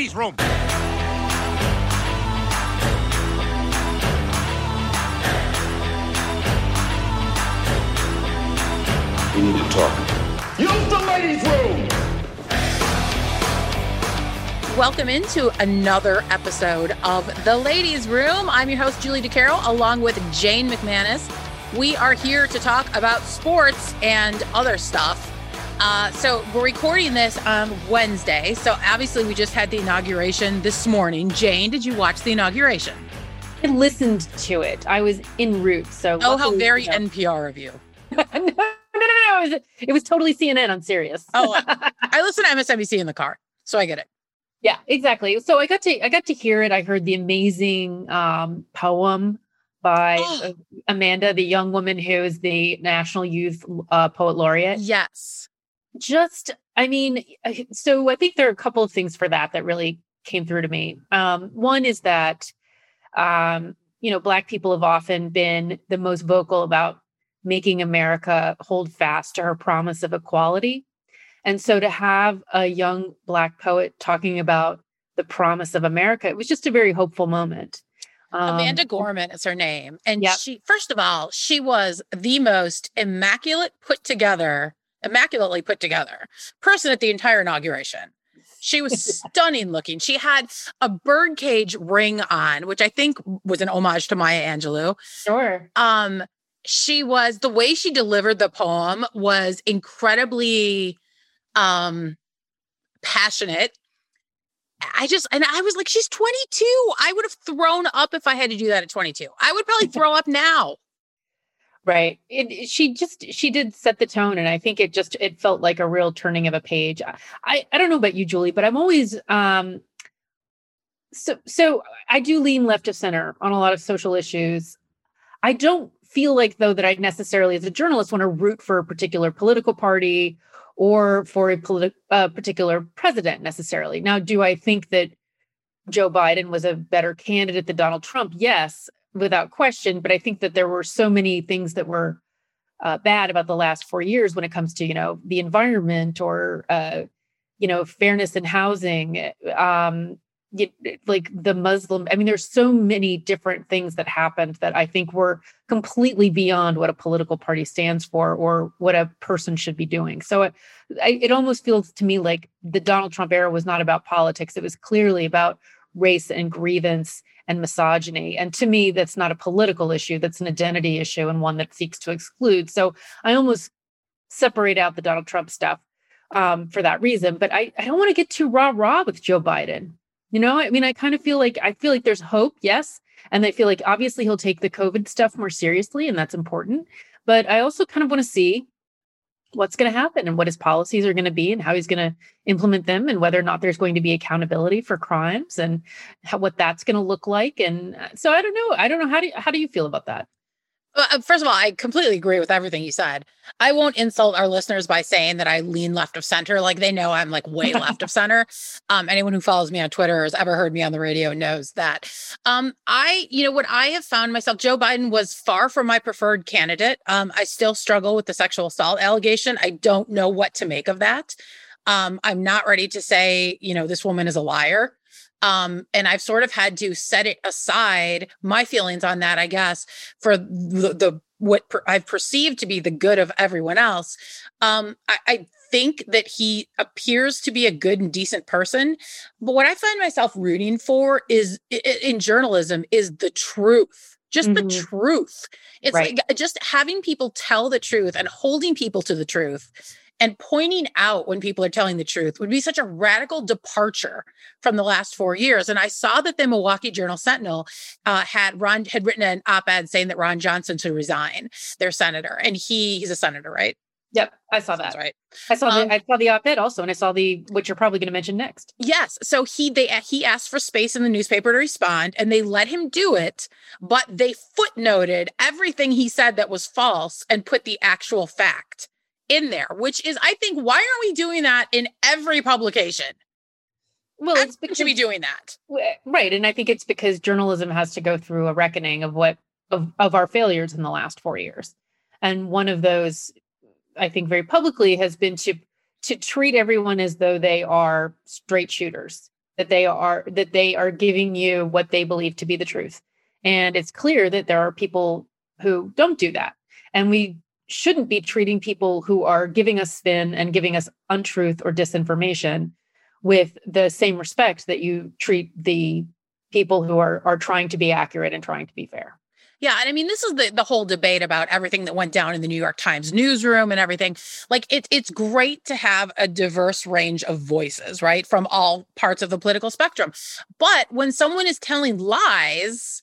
ladies' room. We need to talk. Use the ladies' room. Welcome into another episode of The Ladies Room. I'm your host, Julie DiCaro, along with Jane McManus. We are here to talk about sports and other stuff. Uh, so, we're recording this on Wednesday. So, obviously, we just had the inauguration this morning. Jane, did you watch the inauguration? I listened to it. I was en route. So Oh, how very you know- NPR of you. no, no, no, no, no. It was, it was totally CNN on Sirius. Oh, I listen to MSNBC in the car, so I get it. Yeah, exactly. So I got to I got to hear it. I heard the amazing um, poem by Oh. Amanda, the young woman who is the National Youth uh, Poet Laureate. Yes. just i mean so i think there are a couple of things for that that really came through to me um, one is that um, you know black people have often been the most vocal about making america hold fast to her promise of equality and so to have a young black poet talking about the promise of america it was just a very hopeful moment um, Amanda Gorman is her name. And Yep. she, first of all, she was the most immaculate put together, immaculately put together person at the entire inauguration. She was stunning looking. She had a birdcage ring on, which I think was an homage to Maya Angelou. sure Um, she was the way she delivered the poem was incredibly um passionate. I just and I was like, she's 22. I would have thrown up if I had to do that at 22. I would probably throw up now. Right. It, she just she did set the tone and I think it just it felt like a real turning of a page. I I don't know about you Julie, but I'm always um so so I do lean left of center on a lot of social issues. I don't feel like though that I necessarily as a journalist want to root for a particular political party or for a politi- uh, particular president necessarily. Now, do I think that Joe Biden was a better candidate than Donald Trump? Yes, without question. But I think that there were so many things that were uh, bad about the last four years when it comes to you know the environment or uh, you know fairness in housing, um, like the Muslim. I mean, there's so many different things that happened that I think were completely beyond what a political party stands for or what a person should be doing. So it, it almost feels to me like the Donald Trump era was not about politics. It was clearly about race and grievance and misogyny. And to me, that's not a political issue, that's an identity issue and one that seeks to exclude. So I almost separate out the Donald Trump stuff um, for that reason. But I, I don't want to get too rah rah with Joe Biden. You know, I mean, I kind of feel like I feel like there's hope, yes. And I feel like obviously he'll take the COVID stuff more seriously, and that's important. But I also kind of want to see what's going to happen and what his policies are going to be and how he's going to implement them and whether or not there's going to be accountability for crimes and how, what that's going to look like and uh, so i don't know i don't know how do you, how do you feel about that First of all, I completely agree with everything you said. I won't insult our listeners by saying that I lean left of center. Like they know I'm like way left of center. Um, anyone who follows me on Twitter or has ever heard me on the radio knows that. Um, I, you know, what I have found myself, Joe Biden was far from my preferred candidate. Um, I still struggle with the sexual assault allegation. I don't know what to make of that. Um, I'm not ready to say, you know, this woman is a liar. Um, and I've sort of had to set it aside, my feelings on that, I guess, for the, the what per, I've perceived to be the good of everyone else. Um, I, I think that he appears to be a good and decent person, but what I find myself rooting for is in journalism is the truth. Just the Mhm. truth. It's Right. like just having people tell the truth and holding people to the truth and pointing out when people are telling the truth would be such a radical departure from the last four years. And I saw that the Milwaukee Journal Sentinel uh, had Ron had written an op-ed saying that Ron Johnson should resign, their senator, and he he's a senator, right? yep i saw that That's right. i saw Um, the i saw the op-ed also and i saw the what you're probably going to mention next Yes. So he they he asked for space in the newspaper to respond, and they let him do it, but they footnoted everything he said that was false and put the actual fact in there, which is, I think, why aren't we doing that in every publication? well Everyone it's because should be doing that. right and i think it's because journalism has to go through a reckoning of what of, of our failures in the last four years. And one of those, I think, very publicly has been to to treat everyone as though they are straight shooters, that they are that they are giving you what they believe to be the truth. And it's clear that there are people who don't do that. And we shouldn't be treating people who are giving us spin and giving us untruth or disinformation with the same respect that you treat the people who are are trying to be accurate and trying to be fair. Yeah, and I mean this is the the whole debate about everything that went down in the New York Times newsroom and everything. Like it's it's great to have a diverse range of voices, right? From all parts of the political spectrum. But when someone is telling lies,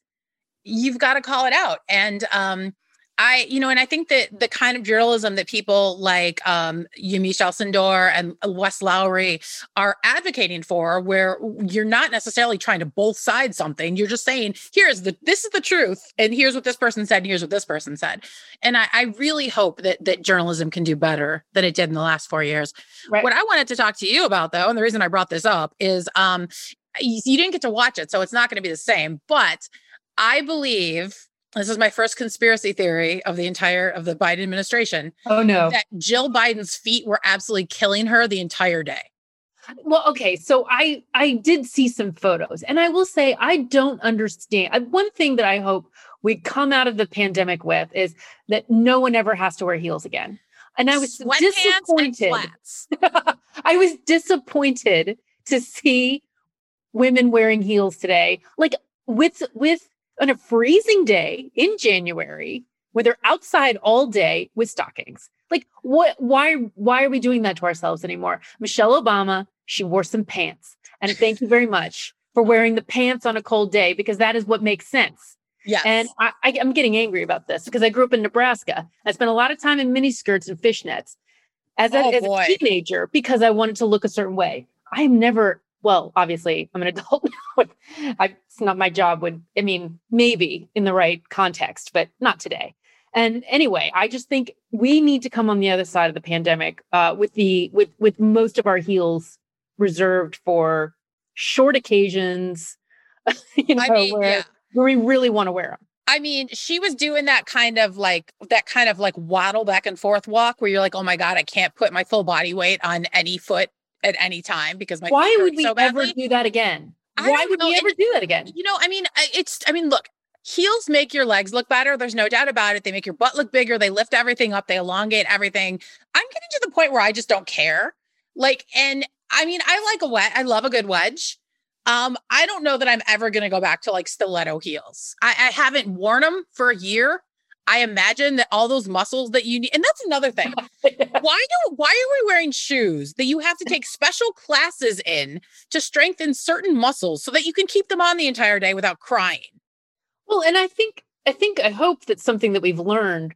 you've got to call it out. And um I, you know, and I think that the kind of journalism that people like um, Alcindor and Wes Lowery are advocating for, where you're not necessarily trying to both side something, you're just saying, here's the, this is the truth, and here's what this person said, and here's what this person said. And I, I really hope that that journalism can do better than it did in the last four years. Right. What I wanted to talk to you about, though, and the reason I brought this up is, um, you, you didn't get to watch it, so it's not going to be the same, but I believe this is my first conspiracy theory of the entire of the Biden administration. Oh no. That Jill Biden's feet were absolutely killing her the entire day. Well, okay, so I I did see some photos and I will say I don't understand. One thing that I hope we come out of the pandemic with is that no one ever has to wear heels again. And I was disappointed. I was disappointed to see women wearing heels today. Like with with on a freezing day in January when they're outside all day with stockings. Like what why why are we doing that to ourselves anymore? Michelle Obama, she wore some pants. And thank you very much for wearing the pants on a cold day because that is what makes sense. Yes. And I, I, am getting angry about this because I grew up in Nebraska. I spent a lot of time in mini skirts and fishnets as, a, oh, as a teenager because I wanted to look a certain way. I am never well, obviously, I'm an adult now. I, it's not my job. Would I mean maybe in the right context, but not today. And anyway, I just think we need to come on the other side of the pandemic uh, with the with with most of our heels reserved for short occasions. you know, I mean, where, yeah. where we really want to wear them. I mean, she was doing that kind of like that kind of like waddle back and forth walk where you're like, oh my God, I can't put my full body weight on any foot at any time because my why would we so ever do that again? Why would know. we ever do that again? You know, I mean, it's I mean, look, heels make your legs look better. There's no doubt about it. They make your butt look bigger. They lift everything up. They elongate everything. I'm getting to the point where I just don't care. Like, and I mean, I like a wet. I love a good wedge. Um, I don't know that I'm ever going to go back to like stiletto heels. I, I haven't worn them for a year. I imagine that all those muscles that you need, and that's another thing. yeah. Why do why are we wearing shoes that you have to take special classes in to strengthen certain muscles so that you can keep them on the entire day without crying? Well, and I think I think I hope that something that we've learned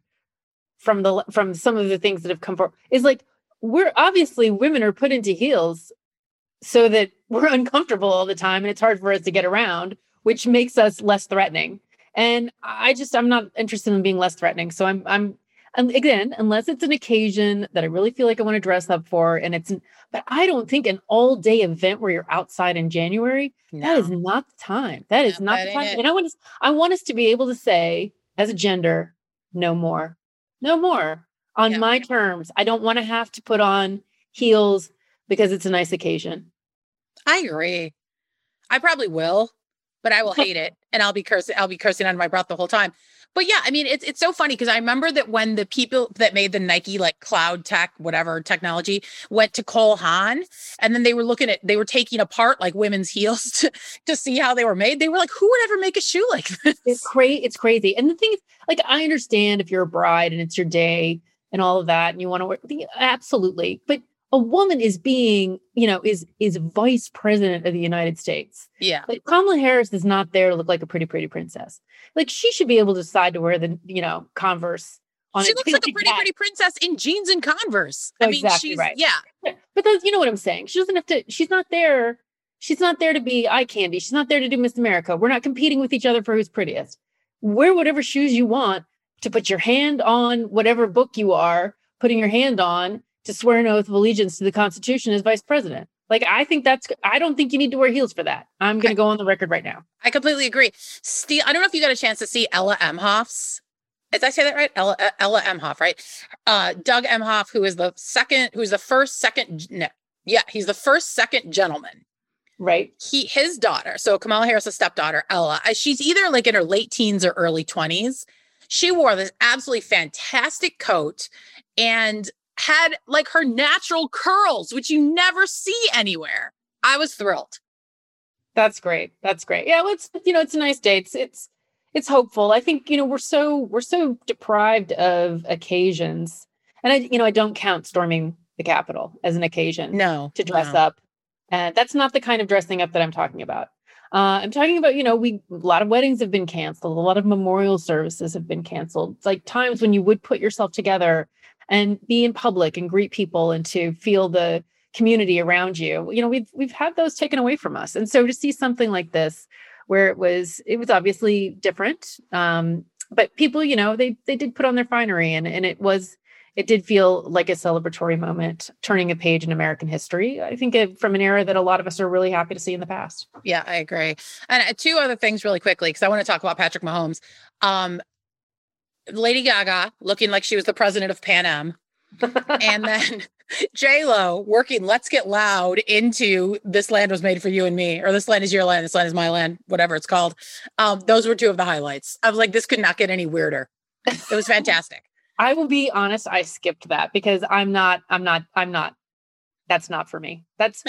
from the from some of the things that have come forward is like we're obviously women are put into heels so that we're uncomfortable all the time and it's hard for us to get around, which makes us less threatening. And I just I'm not interested in being less threatening. So I'm I'm and again, unless it's an occasion that I really feel like I want to dress up for, and it's, but I don't think an all day event where you're outside in January, no. that is not the time. That is no, not that the time. It. And I want us, I want us to be able to say as a gender, no more, no more on yeah. my terms. I don't want to have to put on heels because it's a nice occasion. I agree. I probably will but I will hate it and I'll be cursing I'll be cursing under my breath the whole time. But yeah, I mean it's it's so funny because I remember that when the people that made the Nike like cloud tech whatever technology went to Cole Haan and then they were looking at they were taking apart like women's heels to, to see how they were made. They were like who would ever make a shoe like this? It's crazy it's crazy. And the thing is like I understand if you're a bride and it's your day and all of that and you want to wear absolutely. But a woman is being, you know, is is vice president of the United States. Yeah. Like Kamala Harris is not there to look like a pretty, pretty princess. Like she should be able to decide to wear the, you know, Converse. On she looks like a pretty, hat. pretty princess in jeans and Converse. I mean, exactly she's right. yeah. But that's, you know what I'm saying. She doesn't have to. She's not there. She's not there to be eye candy. She's not there to do Miss America. We're not competing with each other for who's prettiest. Wear whatever shoes you want to put your hand on whatever book you are putting your hand on to swear an oath of allegiance to the Constitution as vice president. Like I think that's I don't think you need to wear heels for that. I'm going to go on the record right now. I completely agree. Steve, I don't know if you got a chance to see Ella Emhoff's. Did I say that right? Ella, uh, Ella Emhoff, right? Uh, Doug Emhoff, who is the second, who's the first second, no, yeah, he's the first second gentleman. Right. He, his daughter, so Kamala Harris's stepdaughter, Ella, uh, she's either like in her late teens or early 20s. She wore this absolutely fantastic coat and had like her natural curls, which you never see anywhere. I was thrilled. That's great. That's great. Yeah, well, it's you know, it's a nice day. It's it's it's hopeful. I think, you know, we're so we're so deprived of occasions. And I, you know, I don't count storming the Capitol as an occasion No. to dress no. up. And that's not the kind of dressing up that I'm talking about. Uh, I'm talking about, you know, we a lot of weddings have been canceled, a lot of memorial services have been canceled. It's like times when you would put yourself together and be in public and greet people and to feel the community around you. You know, we've we've had those taken away from us. And so to see something like this where it was it was obviously different. Um, but people, you know, they they did put on their finery and and it was it did feel like a celebratory moment, turning a page in American history. I think it, from an era that a lot of us are really happy to see in the past. Yeah, I agree. And uh, two other things really quickly, because I want to talk about Patrick Mahomes. Um, Lady Gaga looking like she was the president of Pan Am. and then J Lo working Let's Get Loud into This Land Was Made for You and Me, or This Land Is Your Land, This Land Is My Land, whatever it's called. Um, those were two of the highlights. I was like, this could not get any weirder. It was fantastic. I will be honest, I skipped that because I'm not, I'm not, I'm not, that's not for me. That's,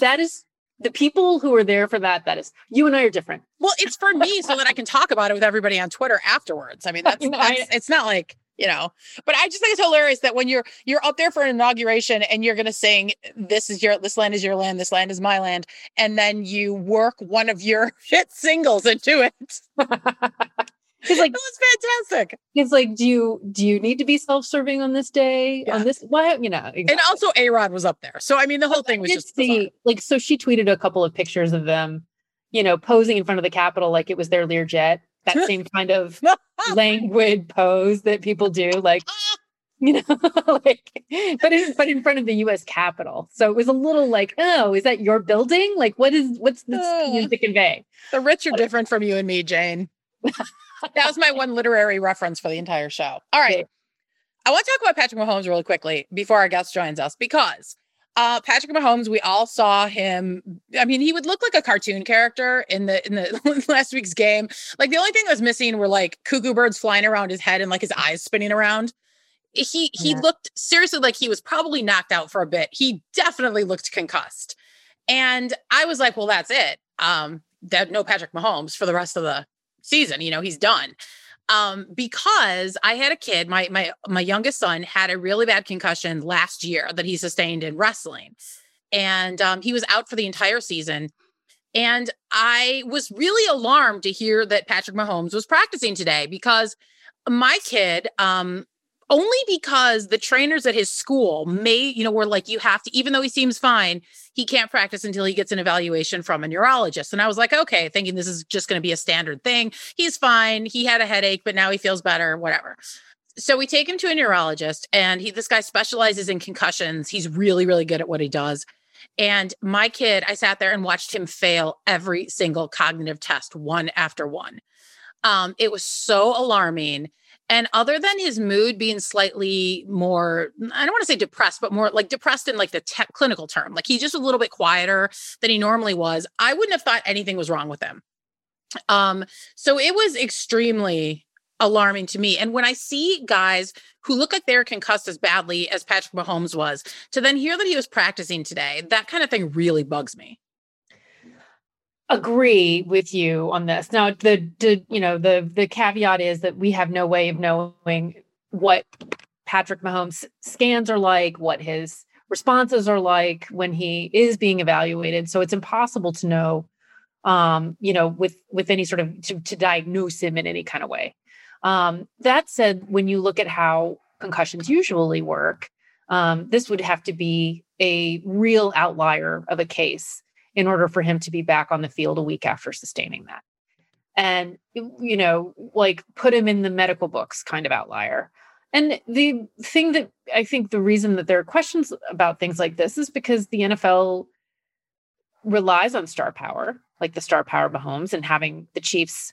that is the people who are there for that. That is, you and I are different. Well, it's for me so that I can talk about it with everybody on Twitter afterwards. I mean, that's, I know, I- that's it's not like you know, but I just think it's hilarious that when you're you're up there for an inauguration and you're going to sing "This is your this land is your land, this land is my land," and then you work one of your hit singles into it. It's like, It was fantastic, it's like, do you, do you need to be self-serving on this day? Yeah. On this, why you know, and also A Rod was up there. So I mean, the whole thing was just bizarre. like, so she tweeted a couple of pictures of them, you know, posing in front of the Capitol like it was their Learjet. That same kind of languid pose that people do, like, you know, like, but in, but in front of the U.S. Capitol. So it was a little like, oh, is that your building? Like, what is what's this Uh. to convey? the rich are different from you and me, Jane. That was my one literary reference for the entire show. All right. I want to talk about Patrick Mahomes really quickly before our guest joins us because uh, Patrick Mahomes, we all saw him. I mean, he would look like a cartoon character in the in the last week's game. Like the only thing that was missing were like cuckoo birds flying around his head and like his eyes spinning around. He he Yeah. looked seriously like he was probably knocked out for a bit. He definitely looked concussed. And I was like, well, that's it. Um, that no Patrick Mahomes for the rest of the season. You know, he's done. Um, because I had a kid, my my my youngest son had a really bad concussion last year that he sustained in wrestling. And um, he was out for the entire season. And I was really alarmed to hear that Patrick Mahomes was practicing today because my kid, um, only because the trainers at his school may, you know, were like, you have to, even though he seems fine, he can't practice until he gets an evaluation from a neurologist. And I was like, okay, thinking this is just going to be a standard thing. He's fine. He had a headache, but now he feels better, whatever. So we take him to a neurologist, and he, this guy specializes in concussions. He's really, really good at what he does. And my kid, I sat there and watched him fail every single cognitive test, one after one. Um, it was so alarming. And other than his mood being slightly more, I don't want to say depressed, but more like depressed in like the te- clinical term, like he's just a little bit quieter than he normally was. I wouldn't have thought anything was wrong with him. Um, so it was extremely alarming to me. And when I see guys who look like they're concussed as badly as Patrick Mahomes was, to then hear that he was practicing today, that kind of thing really bugs me. Agree with you on this. Now, the, the you know the the caveat is that we have no way of knowing what Patrick Mahomes scans are like, what his responses are like when he is being evaluated. So it's impossible to know, um, you know, with with any sort of to, to diagnose him in any kind of way. Um, that said, when you look at how concussions usually work, um, this would have to be a real outlier of a case in order for him to be back on the field a week after sustaining that. And, you know, like put him in the medical books kind of outlier. And the thing that I think the reason that there are questions about things like this is because the NFL relies on star power, like the star power Mahomes, and having the Chiefs,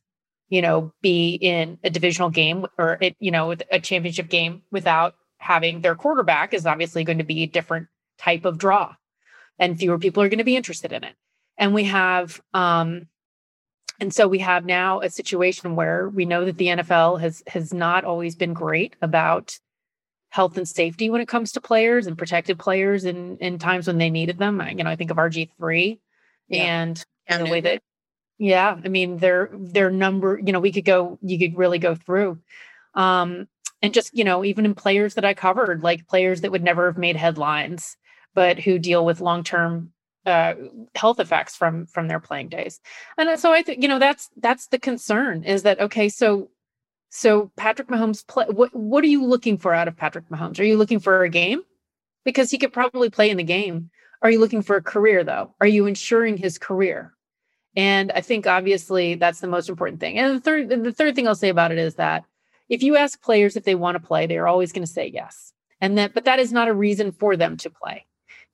you know, be in a divisional game or it, you know, a championship game without having their quarterback is obviously going to be a different type of draw, and fewer people are going to be interested in it. And we have, um, and so we have now a situation where we know that the NFL has has not always been great about health and safety when it comes to players and protected players in in times when they needed them. You know, I think of RG three yeah. and the way that yeah, I mean their their number, you know, we could go you could really go through. Um and just, you know, even in players that I covered, like players that would never have made headlines, but who deal with long-term uh, health effects from from their playing days. And so I think you know that's that's the concern is that okay, so so Patrick Mahomes play what what are you looking for out of Patrick Mahomes? Are you looking for a game? Because he could probably play in the game. Are you looking for a career though? Are you ensuring his career? And I think obviously that's the most important thing. And the third the third thing I'll say about it is that if you ask players if they want to play, they are always going to say yes. And that but that is not a reason for them to play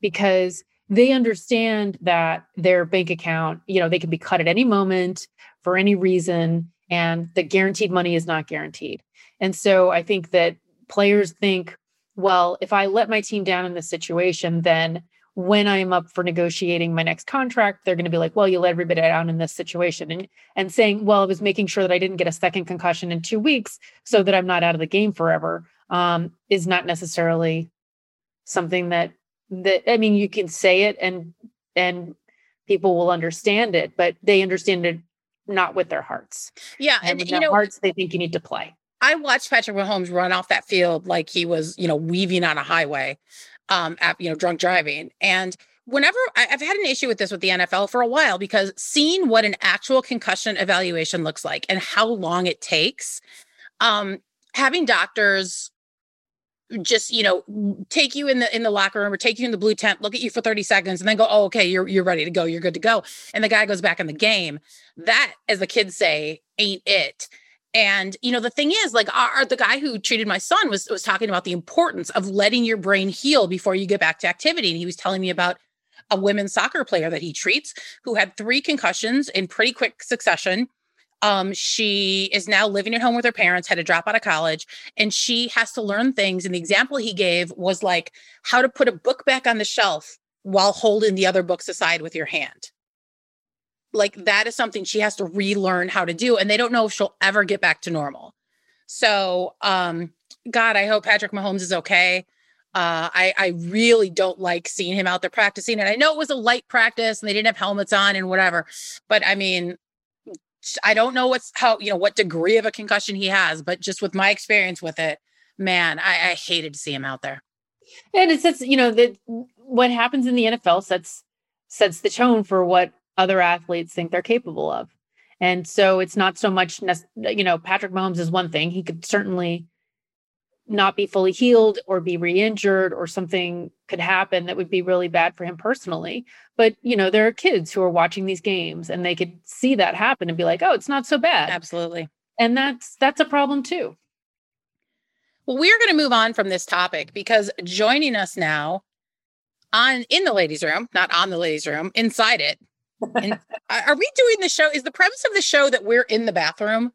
because they understand that their bank account, you know, they can be cut at any moment for any reason and the guaranteed money is not guaranteed. And so I think that players think, well, if I let my team down in this situation, then when I'm up for negotiating my next contract, they're going to be like, well, you let everybody down in this situation. And and saying, well, I was making sure that I didn't get a second concussion in two weeks so that I'm not out of the game forever, um, is not necessarily something that that I mean, you can say it and and people will understand it, but they understand it not with their hearts. Yeah, and, and with you their know, hearts, they think you need to play. I watched Patrick Mahomes run off that field like he was, you know, weaving on a highway, um, at, you know, drunk driving. And whenever I, I've had an issue with this with the NFL for a while because seeing what an actual concussion evaluation looks like and how long it takes, um, having doctors just you know take you in the in the locker room or take you in the blue tent look at you for 30 seconds and then go oh okay you're you're ready to go you're good to go. And the guy goes back in the game. That as the kids say ain't it. And you know the thing is like our, the guy who treated my son was was talking about the importance of letting your brain heal before you get back to activity. And he was telling me about a women's soccer player that he treats who had three concussions in pretty quick succession um, she is now living at home with her parents, had to drop out of college, and she has to learn things. And the example he gave was like how to put a book back on the shelf while holding the other books aside with your hand. Like that is something she has to relearn how to do. And they don't know if she'll ever get back to normal. So, um, God, I hope Patrick Mahomes is okay. Uh, I, I really don't like seeing him out there practicing. And I know it was a light practice and they didn't have helmets on and whatever. But I mean, I don't know what's how, you know, what degree of a concussion he has, but just with my experience with it, man, I, I hated to see him out there. And it's, it's you know, that what happens in the NFL sets sets the tone for what other athletes think they're capable of. And so it's not so much, you know, Patrick Mahomes is one thing. He could certainly not be fully healed or be re-injured or something could happen that would be really bad for him personally. But you know there are kids who are watching these games and they could see that happen and be like oh it's not so bad. Absolutely. And that's that's a problem too. Well we are going to move on from this topic because joining us now on in the ladies room not on the ladies room inside it and are we doing the show is the premise of the show that we're in the bathroom?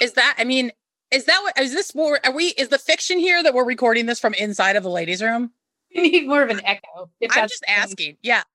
Is that i mean is that what is this more are we is the fiction here that we're recording this from inside of the ladies' room? You need more of an echo. I'm just asking. Yeah.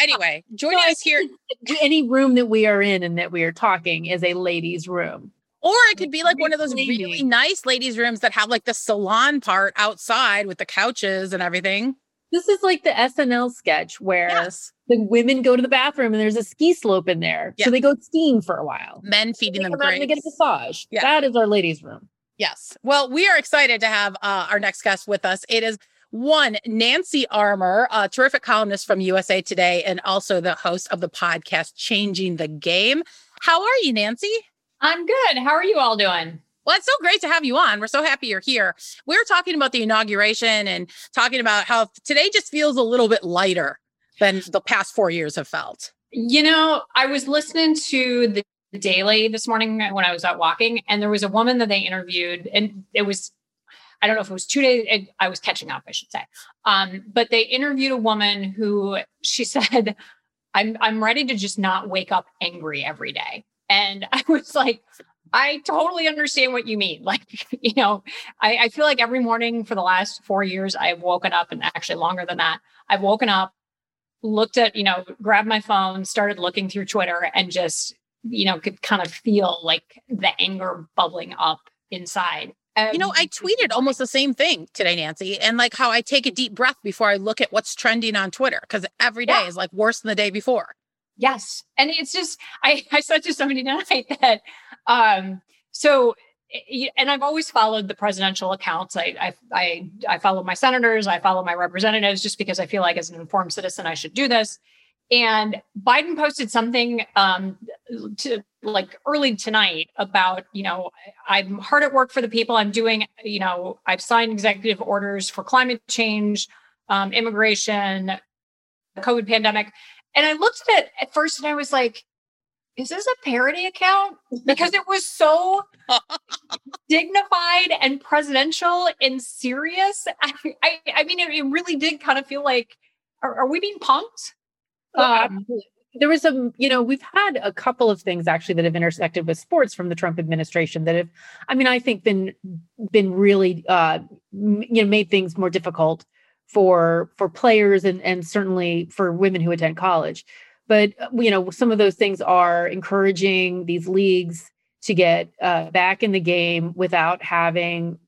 Anyway, joining us here. Any room that we are in and that we are talking is a ladies' room. Or it could be like one of those really nice ladies' rooms that have like the salon part outside with the couches and everything. This is like the SNL sketch where yes. the women go to the bathroom and there's a ski slope in there. So they go skiing for a while. Men feeding them grapes. They get a massage. Yeah. That is our ladies' room. Yes. Well, we are excited to have uh, our next guest with us. It is one, Nancy Armour, a terrific columnist from USA Today, and also the host of the podcast Changing the Game. How are you, Nancy? I'm good. How are you all doing? Well, it's so great to have you on. We're so happy you're here. We are talking about the inauguration and talking about how today just feels a little bit lighter than the past four years have felt. You know, I was listening to the Daily this morning when I was out walking, and there was a woman that they interviewed, and it was I don't know if it was two days. I was catching up, I should say. Um, but they interviewed a woman who she said, I'm I'm ready to just not wake up angry every day. And I was like, I totally understand what you mean. Like, you know, I, I feel like every morning for the last four years, I've woken up and actually longer than that, I've woken up, looked at, you know, grabbed my phone, started looking through Twitter and just, you know, could kind of feel like the anger bubbling up inside. You know, I tweeted almost the same thing today, Nancy, and like how I take a deep breath before I look at what's trending on Twitter because every day Yeah. is like worse than the day before. Yes. And it's just, I, I said to somebody tonight that, um, so, and I've always followed the presidential accounts. I, I, I, I follow my senators, I follow my representatives just because I feel like as an informed citizen, I should do this. And Biden posted something, um, to like early tonight about, you know, I'm hard at work for the people. I'm doing, you know, I've signed executive orders for climate change, um, immigration, COVID pandemic. And I looked at it at first and I was like, is this a parody account? Because it was so dignified and presidential and serious. I, I, I mean, it, it really did kind of feel like, are, are we being punked? Um, there was some, you know, we've had a couple of things actually that have intersected with sports from the Trump administration that have, I mean, I think been been really, uh, you know, made things more difficult for for players and and certainly for women who attend college. But uh, you know, some of those things are encouraging these leagues to get uh, back in the game without having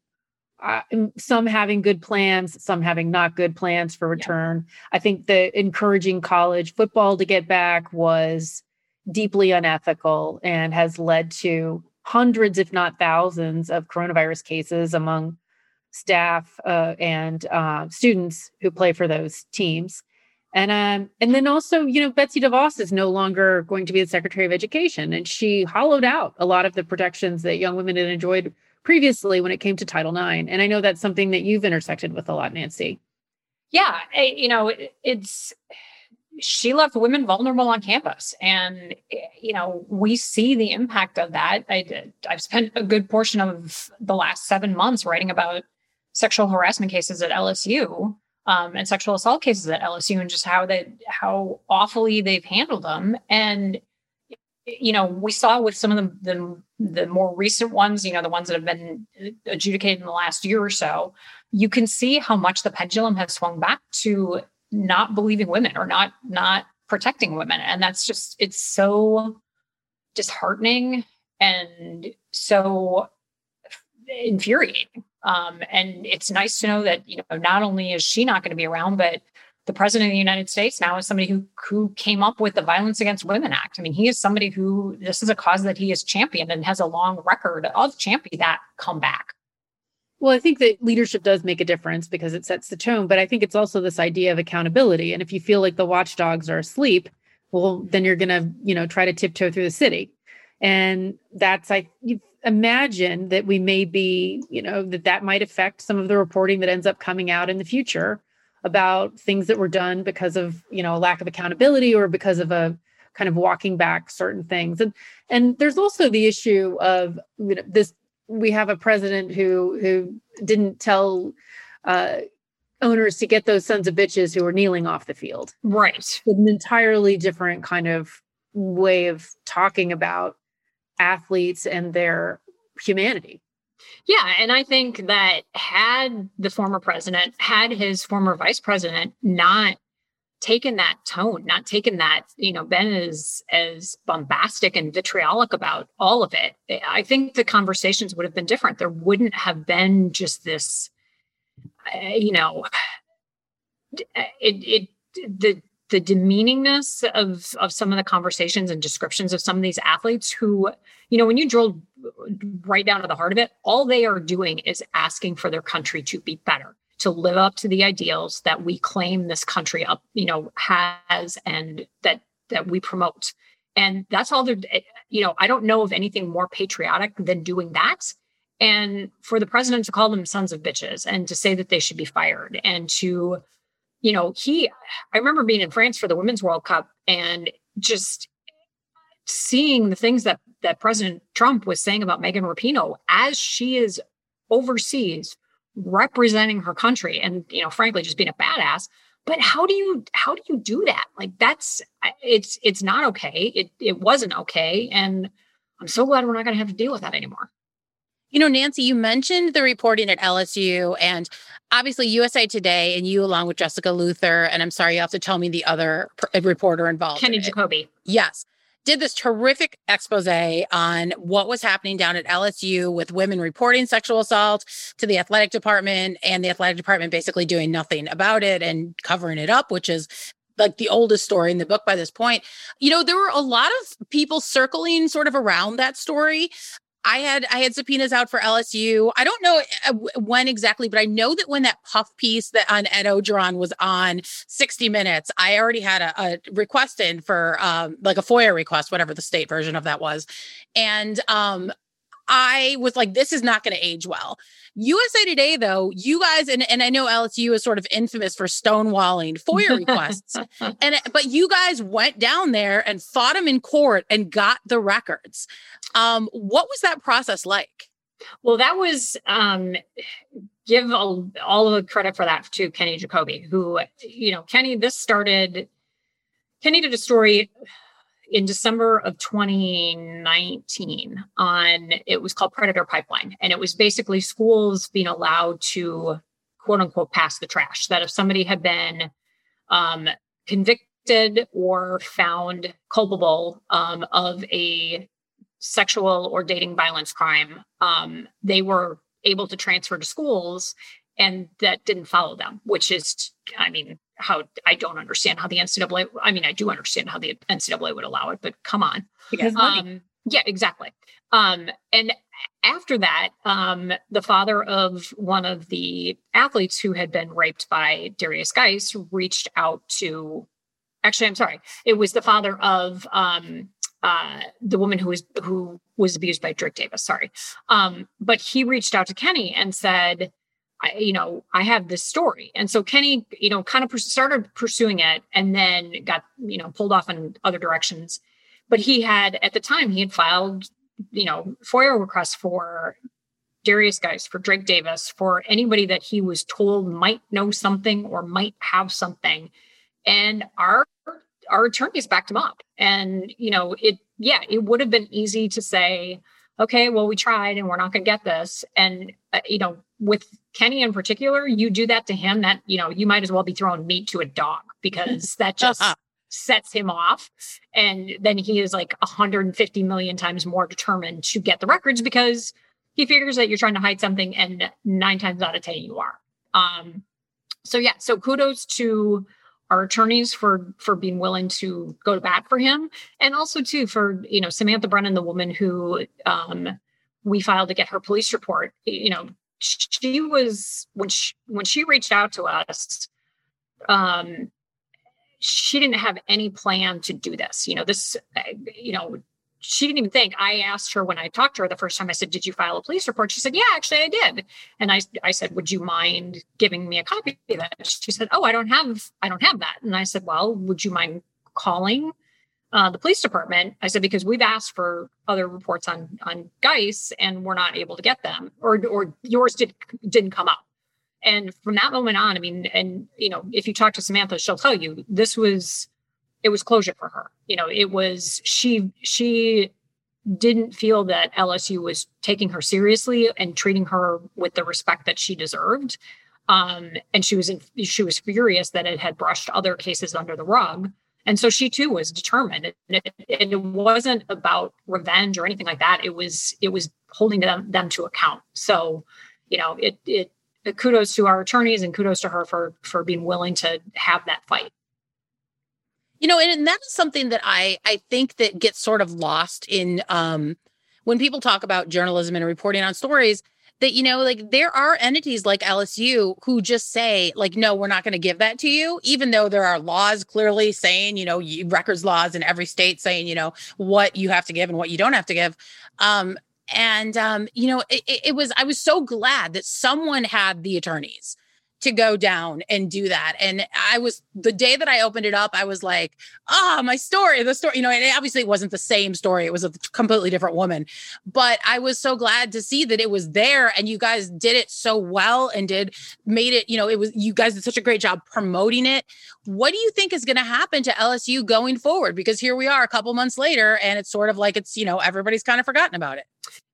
uh, some having good plans, some having not good plans for return. I think the encouraging college football to get back was deeply unethical and has led to hundreds, if not thousands, of coronavirus cases among staff uh, and uh, students who play for those teams. And um, and then also, you know, Betsy DeVos is no longer going to be the Secretary of Education, and she hollowed out a lot of the protections that young women had enjoyed previously when it came to Title IX. And I know that's something that you've intersected with a lot, Nancy. yeah, you know, it, it's she left women vulnerable on campus, and you know, we see the impact of that. I I've spent a good portion of the last seven months writing about sexual harassment cases at LSU. Um, and sexual assault cases at LSU, and just how they how awfully they've handled them. And you know, we saw with some of the, the the more recent ones, you know, the ones that have been adjudicated in the last year or so, you can see how much the pendulum has swung back to not believing women or not not protecting women and that's just it's so disheartening and so infuriating um, and it's nice to know that you know not only is she not going to be around but the president of the united states now is somebody who who came up with the violence against women act i mean he is somebody who this is a cause that he has championed and has a long record of championing that comeback Well, I think that leadership does make a difference because it sets the tone, but I think it's also this idea of accountability. And if you feel like the watchdogs are asleep, well, then you're going to, you know, try to tiptoe through the city. And that's, I imagine that we may be, you know, that that might affect some of the reporting that ends up coming out in the future about things that were done because of, you know, a lack of accountability or because of a kind of walking back certain things. And and there's also the issue of you know, this we have a president who who didn't tell uh, owners to get those sons of bitches who were kneeling off the field. right An entirely different kind of way of talking about athletes and their humanity. Yeah, and I think that had the former president, had his former vice president not taken that tone, not taken that, you know, been as as bombastic and vitriolic about all of it, I think the conversations would have been different. There wouldn't have been just this, uh, you know, it it the the demeaningness of of some of the conversations and descriptions of some of these athletes who you know when you drill right down to the heart of it all they are doing is asking for their country to be better to live up to the ideals that we claim this country up you know has and that that we promote. And that's all they're eh, you know i don't know of anything more patriotic than doing that. And for the president to call them sons of bitches and to say that they should be fired and to you know he i remember being in france for the women's world cup and just seeing the things that that president trump was saying about megan rapinoe as she is overseas representing her country and you know frankly just being a badass. But how do you how do you do that? Like that's it's it's not okay. It it wasn't okay. And i'm so glad we're not going to have to deal with that anymore you know nancy you mentioned the reporting at lsu and obviously usa today and you along with jessica luther and i'm sorry you have to tell me the other pr- uh, reporter involved kenny in jacoby yes did this terrific expose on what was happening down at LSU with women reporting sexual assault to the athletic department and the athletic department basically doing nothing about it and covering it up, which is like the oldest story in the book by this point. You know, there were a lot of people circling sort of around that story. I had I had subpoenas out for LSU. I don't know uh, when exactly, but I know that when that puff piece that on Ed Orgeron was on 60 Minutes, I already had a, a request in for um, like a FOIA request, whatever the state version of that was, and um, I was like, this is not going to age well. USA Today, though, you guys, and, and I know LSU is sort of infamous for stonewalling FOIA requests, and but you guys went down there and fought them in court and got the records. Um, what was that process like? Well, that was um, give all, all of the credit for that to Kenny Jacoby, who you know, Kenny. This started. Kenny did a story in December of 2019 on it was called Predator Pipeline. And it was basically schools being allowed to quote unquote pass the trash. That if somebody had been um, convicted or found culpable um, of a sexual or dating violence crime, um, they were able to transfer to schools and that didn't follow them, which is, I mean, how I don't understand how the NCAA. I mean, I do understand how the NCAA would allow it, but come on, because um, yeah, exactly. Um, and after that, um, the father of one of the athletes who had been raped by Darius Guice reached out to. Actually, I'm sorry. It was the father of um, uh, the woman who was who was abused by Drake Davis. Sorry, um, but he reached out to Kenny and said, I, you know, I have this story. And so Kenny, you know, kind of started pursuing it and then got, you know, pulled off in other directions. But he had, at the time, he had filed, you know, FOIA requests for Darius Guice, for Drake Davis, for anybody that he was told might know something or might have something. And our our attorneys backed him up. And, you know, it, yeah, it would have been easy to say, okay, well, we tried and we're not going to get this. And, uh, you know, with Kenny in particular, you do that to him, that, you know, you might as well be throwing meat to a dog because that just sets him off. And then he is like 150 million times more determined to get the records because he figures that you're trying to hide something and nine times out of 10 you are. Um, so yeah, so kudos to our attorneys for for being willing to go to bat for him. And also too for you know samantha brennan the woman who um we filed to get her police report you know she was when she when she reached out to us um she didn't have any plan to do this. You know this uh, you know she didn't even think. I asked her when i talked to her the first time i said did you file a police report? She said yeah actually i did. And i i said would you mind giving me a copy of that? She said oh i don't have i don't have that. And i said well would you mind calling uh, the police department. I said because we've asked for other reports on on Guice and we're not able to get them, or or yours did didn't come up. And from that moment on, I mean, and you know, if you talk to Samantha, she'll tell you this was it was closure for her. You know, it was she she didn't feel that LSU was taking her seriously and treating her with the respect that she deserved. Um, and she was in, she was furious that it had brushed other cases under the rug. And so she too was determined. And it, and it, wasn't about revenge or anything like that. It was it was holding them them to account. So you know it it kudos to our attorneys and kudos to her for for being willing to have that fight you know and, and that is something that i i think that gets sort of lost in um when people talk about journalism and reporting on stories that you know like there are entities like LSU who just say like no we're not going to give that to you even though there are laws clearly saying you know records laws in every state saying you know what you have to give and what you don't have to give. Um and um you know it, it was i was so glad that someone had the attorneys to go down and do that. And I was the day that I opened it up, I was like, ah, oh, my story, the story, you know, and obviously it wasn't the same story. It was a completely different woman. But I was so glad to see that it was there and you guys did it so well and did made it, you know, it was you guys did such a great job promoting it. What do you think is going to happen to LSU going forward? Because here we are a couple months later and it's sort of like it's, you know, everybody's kind of forgotten about it.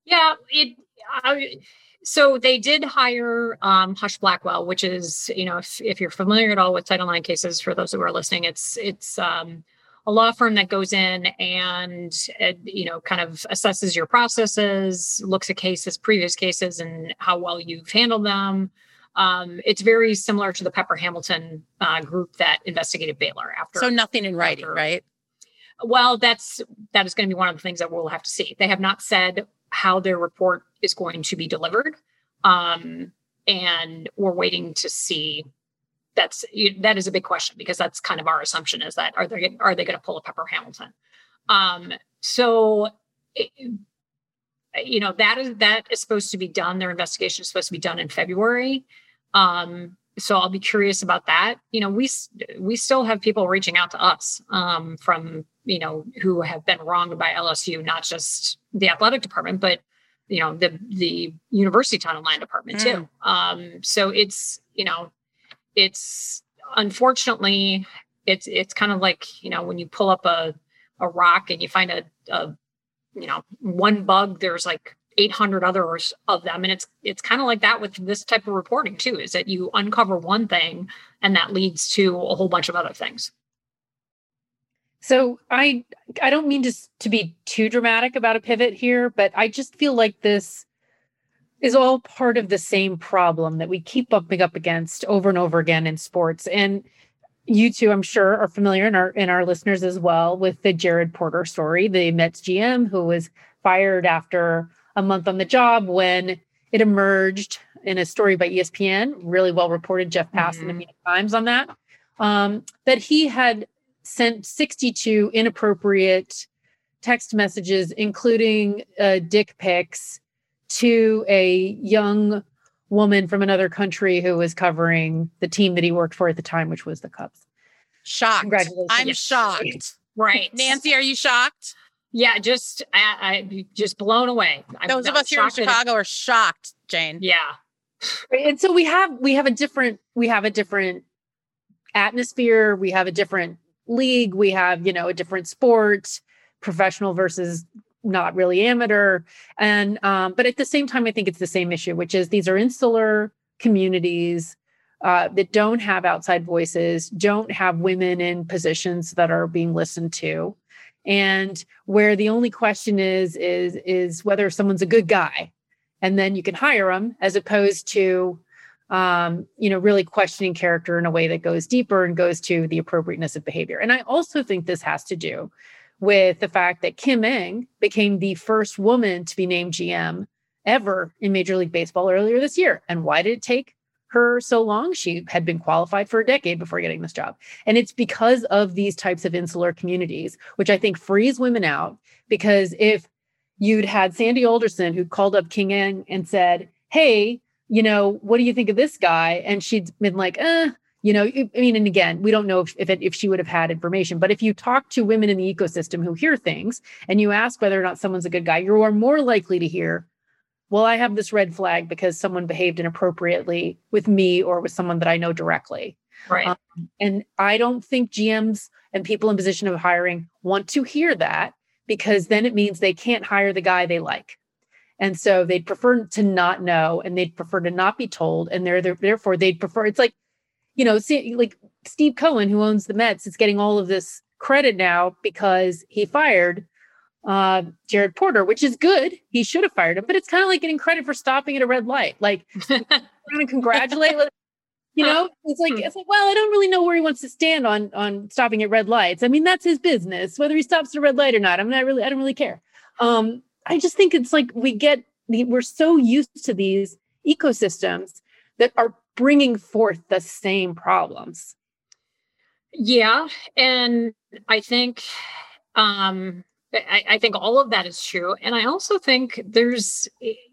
Yeah, it I, so they did hire um, Husch Blackwell, which is, you know, if, if you're familiar at all with Title IX cases, for those who are listening, it's it's um, a law firm that goes in and uh, you know kind of assesses your processes, looks at cases, previous cases, and how well you've handled them. Um, it's very similar to the Pepper Hamilton uh, group that investigated Baylor after. So nothing in writing, after, right? Well, that's that is going to be one of the things that we'll have to see. They have not said how their report is going to be delivered. Um, and we're waiting to see that's that is a big question because that's kind of our assumption is that are they are they going to pull a Pepper Hamilton? Um, so it, you know that is that is supposed to be done. Their investigation is supposed to be done in February. Um, so I'll be curious about that. You know, we we still have people reaching out to us um, from you know who have been wronged by LSU, not just the athletic department, but you know the the university Title IX department mm. too. Um, so it's you know it's unfortunately it's it's kind of like you know when you pull up a a rock and you find a, a you know one bug, there's like 800 others of them. And it's it's kind of like that with this type of reporting too is that you uncover one thing and that leads to a whole bunch of other things. So i i don't mean to to be too dramatic about a pivot here but i just feel like this is all part of the same problem that we keep bumping up against over and over again in sports. And you two i'm sure are familiar in our in our listeners as well with the jared porter story the mets gm who was fired after a month on the job when it emerged in a story by ESPN, really well reported, Jeff Passan mm-hmm. in the New York Times on that, um, that he had sent 62 inappropriate text messages, including uh, dick pics, to a young woman from another country who was covering the team that he worked for at the time, which was the Cubs. Shocked. Congratulations. I'm shocked. Right. Nancy, are you shocked? Yeah, just I, I just blown away. I'm Those of us here in Chicago are shocked, Jane. Yeah. And so we have we have a different we have a different atmosphere, we have a different league, we have, you know, a different sport, professional versus not really amateur. And um, but at the same time, I think it's the same issue, which is these are insular communities uh, that don't have outside voices, don't have women in positions that are being listened to and where the only question is is is whether someone's a good guy. And then you can hire them as opposed to um, you know really questioning character in a way that goes deeper and goes to the appropriateness of behavior. And i also think this has to do with the fact that kim ng became the first woman to be named gm ever in major league baseball earlier this year. And why did it take her so long. She had been qualified for a decade before getting this job. And it's because of these types of insular communities, which I think frees women out. Because if you'd had Sandy Alderson who called up Kim Ng and said, Hey, you know, what do you think of this guy? And she'd been like, eh, you know, I mean, and again, we don't know if if, it, if she would have had information, but if you talk to women in the ecosystem who hear things and you ask whether or not someone's a good guy, you are more likely to hear well, I have this red flag because someone behaved inappropriately with me or with someone that I know directly. Right. Um, and I don't think GMs and people in position of hiring want to hear that because then it means they can't hire the guy they like. And so they'd prefer to not know and they'd prefer to not be told. And they're, they're therefore they'd prefer it's like, you know, see, like Steve Cohen, who owns the Mets, is getting all of this credit now because he fired uh, Jared Porter, which is good. He should have fired him, but it's kind of like getting credit for stopping at a red light. Like, we're going to congratulate. you know, it's like it's like, well, I don't really know where he wants to stand on on stopping at red lights. I mean, that's his business, whether he stops at a red light or not. I'm not really, I don't really care. Um, I just think it's like we get we're so used to these ecosystems that are bringing forth the same problems. Yeah, and I think um I, I think all of that is true. And I also think there's,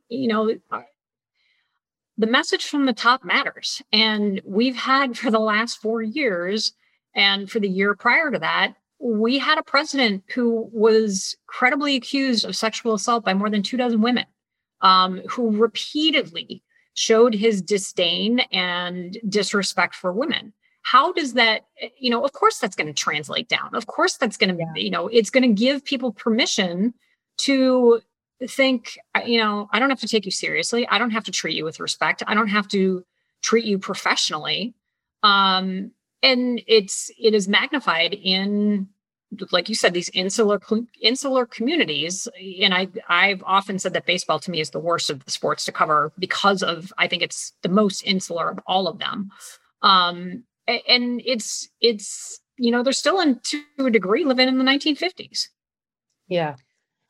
you know, the message from the top matters. And we've had for the last four years and for the year prior to that, we had a president who was credibly accused of sexual assault by more than two dozen women, um, who repeatedly showed his disdain and disrespect for women. How does that, you know, of course that's going to translate down. Of course that's going to, yeah. you know, it's going to give people permission to think, you know, I don't have to take you seriously. I don't have to treat you with respect. I don't have to treat you professionally. Um, and it's it is magnified in like you said these insular insular communities and i i've often said that baseball to me is the worst of the sports to cover because of i think it's the most insular of all of them um and it's it's you know they're still in to a degree living in the 1950s yeah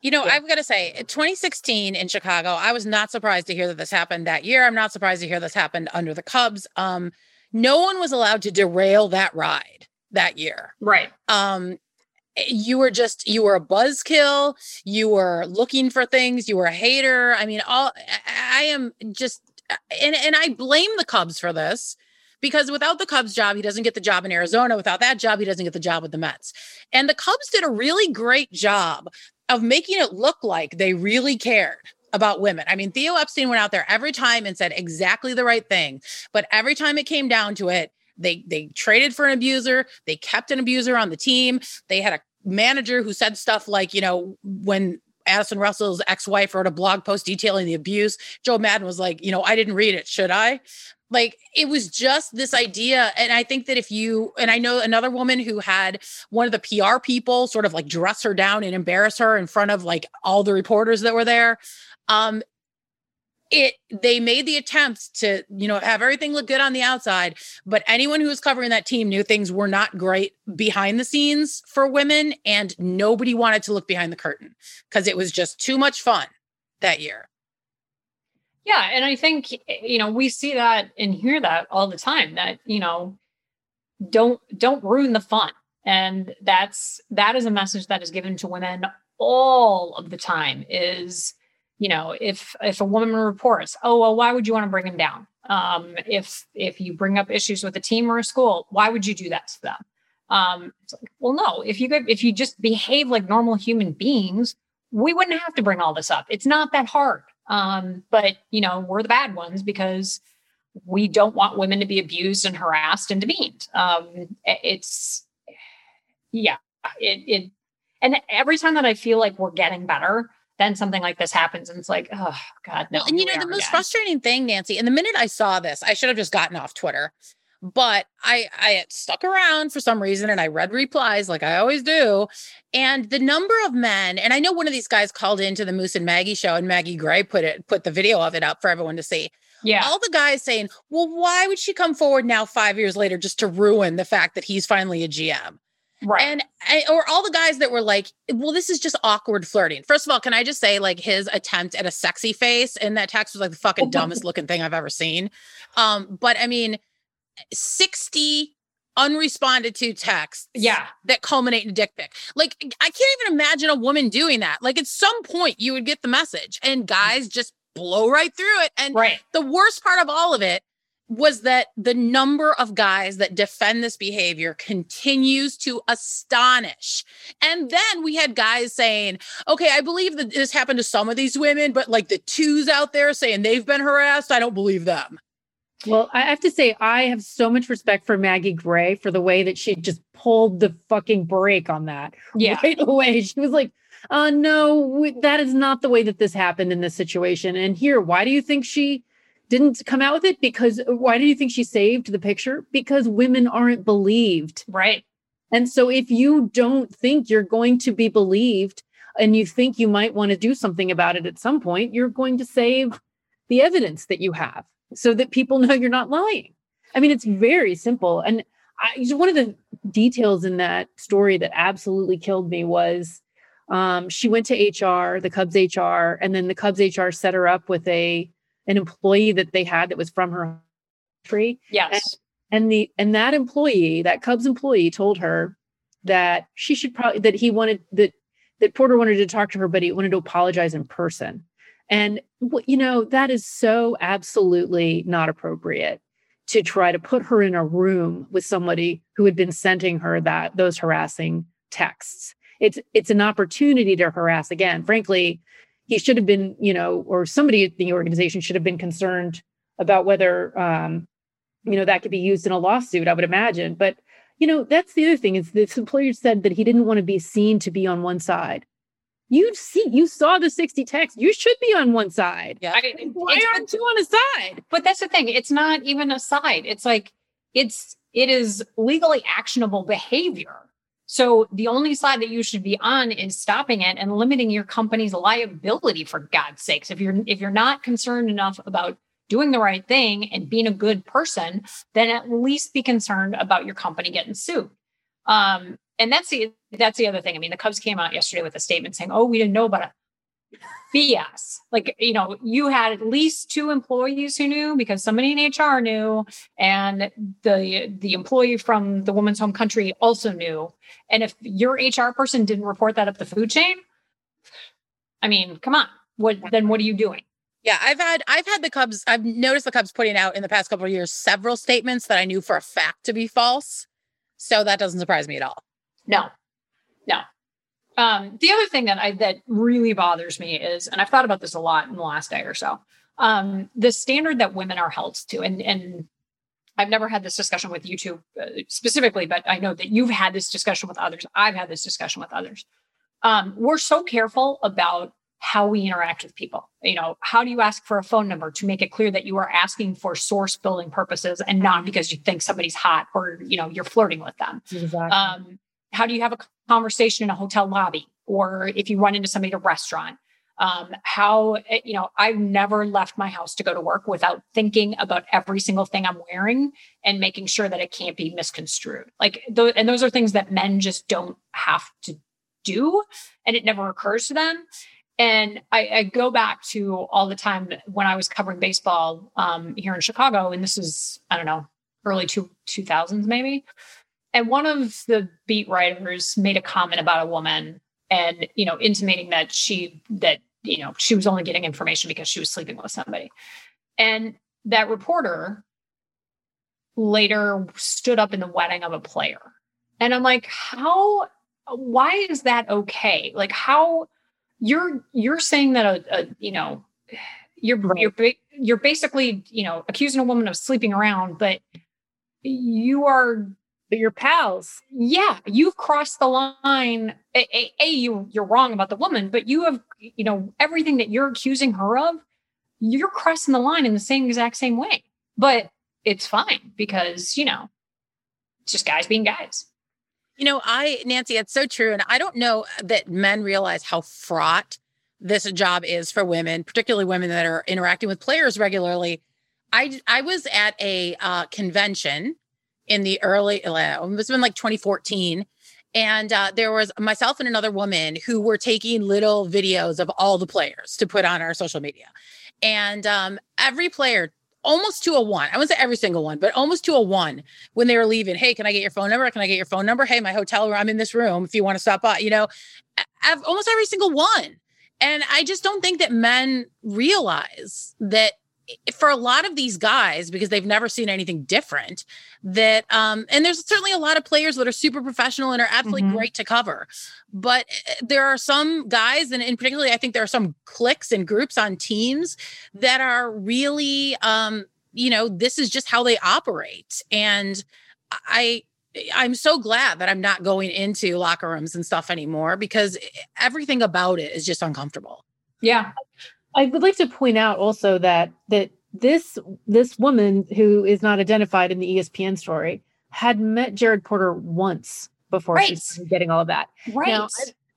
you know, yeah. I've got to say, 2016 in Chicago, I was not surprised to hear that this happened that year. I'm not surprised to hear this happened under the Cubs. Um, no one was allowed to derail that ride that year. Right. Um, eh, you were just you were a buzzkill you were looking for things you were a hater i mean all i am just eh, and and i blame the cubs for this because without the Cubs job, he doesn't get the job in Arizona. Without that job, he doesn't get the job with the Mets. And the Cubs did a really great job of making it look like they really cared about women. I mean, Theo Epstein went out there every time and said exactly the right thing. But every time it came down to it, they they traded for an abuser, they kept an abuser on the team. They had a manager who said stuff like, you know, when Addison Russell's ex-wife wrote a blog post detailing the abuse, Joe Maddon was like, you know, I didn't read it, should I? like it was just this idea and i think that if you and i know another woman who had one of the pr people sort of like dress her down and embarrass her in front of like all the reporters that were there um it they made the attempts to you know have everything look good on the outside but anyone who was covering that team knew things were not great behind the scenes for women and nobody wanted to look behind the curtain because it was just too much fun that year. Yeah and i think eh, you know we see that and hear that all the time that you know don't don't ruin the fun. And that's that is a message that is given to women all of the time is you know if if a woman reports oh well why would you want to bring him down? Um, if if you bring up issues with a team or a school why would you do that to them? Um, it's like, well no if you could if you just behave like normal human beings we wouldn't have to bring all this up. It's not that hard. Um, but you know we're the bad ones because we don't want women to be abused and harassed and demeaned. Um, it's yeah it, it and every time that i feel like we're getting better then something like this happens and it's like oh god no and you know the most again. frustrating thing nancy and the minute i saw this i should have just gotten off twitter but i i stuck around for some reason and i read replies like i always do and the number of men and i know one of these guys called into the moose and maggie show and maggie gray put it put the video of it up for everyone to see yeah. All the guys saying, well, why would she come forward now five years later just to ruin the fact that he's finally a GM? Right. And or all the guys that were like, well, this is just awkward flirting. First of all, can I just say, like, his attempt at a sexy face in that text was like the fucking dumbest looking thing I've ever seen. Um, but I mean, 60 unresponded to texts yeah that culminate in a dick pic like i can't even imagine a woman doing that like at some point you would get the message and guys just blow right through it and right the worst part of all of it was that the number of guys that defend this behavior continues to astonish. And then we had guys saying, okay, I believe that this happened to some of these women, but like the twos out there saying they've been harassed, I don't believe them. Well, I have to say, I have so much respect for Maggie Gray for the way that she just pulled the fucking brake on that yeah. right away. She was like, uh, no, we, that is not the way that this happened in this situation. And here, why do you think she didn't come out with it because why do you think she saved the picture? Because women aren't believed. Right. And so if you don't think you're going to be believed and you think you might want to do something about it at some point, you're going to save the evidence that you have so that people know you're not lying. I mean, it's very simple. And I, one of the details in that story that absolutely killed me was um, she went to HR, the Cubs HR, and then the Cubs HR set her up with a an employee that they had that was from her country. Yes. And, and the and that employee, that Cubs employee told her that she should probably that he wanted that that Porter wanted to talk to her, but he wanted to apologize in person. And you know, that is so absolutely not appropriate to try to put her in a room with somebody who had been sending her that those harassing texts. It's it's an opportunity to harass again. Frankly, he should have been, you know, or somebody at the organization should have been concerned about whether um, you know, that could be used in a lawsuit, I would imagine. But you know, that's the other thing is this employer said that he didn't want to be seen to be on one side. You see, you saw the 60 texts. You should be on one side. Yeah. I, Why aren't you on a side? but that's the thing. It's not even a side. It's like it's it is legally actionable behavior. So the only side that you should be on is stopping it and limiting your company's liability for God's sakes. If you're if you're not concerned enough about doing the right thing and being a good person, then at least be concerned about your company getting sued. Um, and that's the that's the other thing. I mean, the Cubs came out yesterday with a statement saying, "Oh, we didn't know about it." BS. Like, you know, you had at least two employees who knew because somebody in HR knew, and the the employee from the woman's home country also knew. And if your HR person didn't report that up the food chain, I mean, come on. What then what are you doing? Yeah, I've had I've had the Cubs. I've noticed the Cubs putting out in the past couple of years several statements that I knew for a fact to be false. So that doesn't surprise me at all. No, no. Um, the other thing that I that really bothers me is, and I've thought about this a lot in the last day or so, um, the standard that women are held to, and and I've never had this discussion with you two uh, specifically, but I know that you've had this discussion with others. I've had this discussion with others. Um, we're so careful about how we interact with people. You know, how do you ask for a phone number to make it clear that you are asking for source building purposes and not because you think somebody's hot or you know you're flirting with them? Exactly. um, how do you have a conversation in a hotel lobby or if you run into somebody at a restaurant? Um, how eh, you know i've never left my house to go to work without thinking about every single thing i'm wearing and making sure that it can't be misconstrued. Like th- and those are things that men just don't have to do and it never occurs to them. And I, I go back to all the time when i was covering baseball um, here in chicago and this is i don't know early two, 2000s maybe and one of the beat writers made a comment about a woman and you know intimating that she that you know she was only getting information because she was sleeping with somebody. And that reporter later stood up in the wedding of a player. And i'm like how why is that okay? Like how you're you're saying that a, a you know you're Right. you're you're basically you know accusing a woman of sleeping around but you are but your pals. yeah you've crossed the line a, a, a you you're wrong about the woman but you have you know everything that you're accusing her of you're crossing the line in the same exact same way but it's fine because you know it's just guys being guys You know, I, Nancy, it's so true. And I don't know that men realize how fraught this job is for women, particularly women that are interacting with players regularly. I, I was at a uh, convention in the early, uh, it was been like 2014. And uh, there was myself and another woman who were taking little videos of all the players to put on our social media. And um, every player, almost to a one, I wouldn't say every single one, but almost to a one when they were leaving. Hey, can I get your phone number? Can I get your phone number? Hey, my hotel room, I'm in this room if you want to stop by, you know, I've, almost every single one. And I just don't think that men realize that for a lot of these guys, because they've never seen anything different, that um, and there's certainly a lot of players that are super professional and are absolutely Mhm. great to cover. But eh, there are some guys, and in particularly, I think there are some cliques and groups on teams that are really um, you know, this is just how they operate. And I I'm so glad that I'm not going into locker rooms and stuff anymore because everything about it is just uncomfortable. yeah I would like to point out also that that this this woman who is not identified in the ESPN story had met Jared Porter once before she Right. started getting all of that. right Now,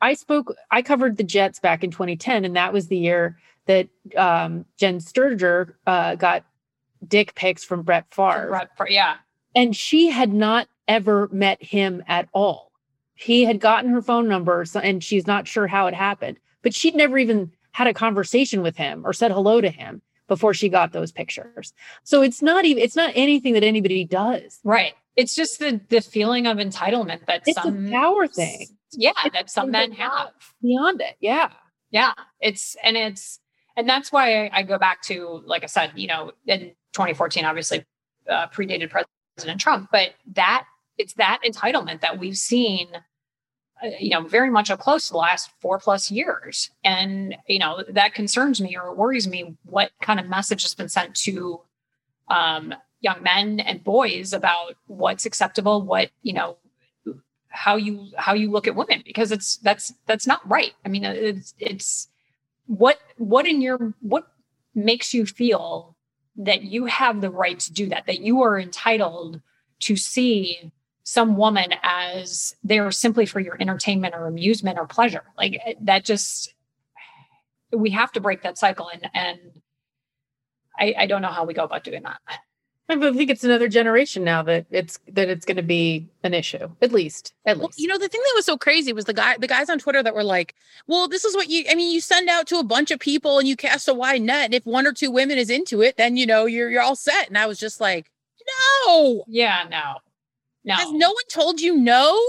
I spoke, I covered the Jets back in 2010, and that was the year that um, Jenn Sterger uh, got dick pics from Brett Favre. Right, for- yeah and she had not ever met him at all. He had gotten her phone number, so, and she's not sure how it happened, but she'd never even had a conversation with him or said hello to him before she got those pictures. So it's not even it's not anything that anybody does. right it's just the the feeling of entitlement that It's some a power thing yeah It's that some men have beyond it. Yeah. Yeah, it's and it's and that's why I, go back to, like I said, you know, in 2014, obviously uh, predated President Trump, but that it's that entitlement that we've seen you know very much up close the last four plus years. And you know that concerns me or worries me what kind of message has been sent to um, young men and boys about what's acceptable what you know how you how you look at women because it's that's that's not right. I mean it's it's what what in your what makes you feel that you have the right to do that that you are entitled to see some woman as they're simply for your entertainment or amusement or pleasure. Like eh, that just we have to break that cycle and and I, I don't know how we go about doing that. I think it's another generation now that it's that it's going to be an issue. At least, at Well, least. you know, the thing that was so crazy was the guy, the guys on Twitter that were like, "Well, this is what you. I mean, you send out to a bunch of people and you cast a wide net, and if one or two women is into it, then you know you're you're all set." And I was just like, "No, Yeah, no. No. has no one told you no?"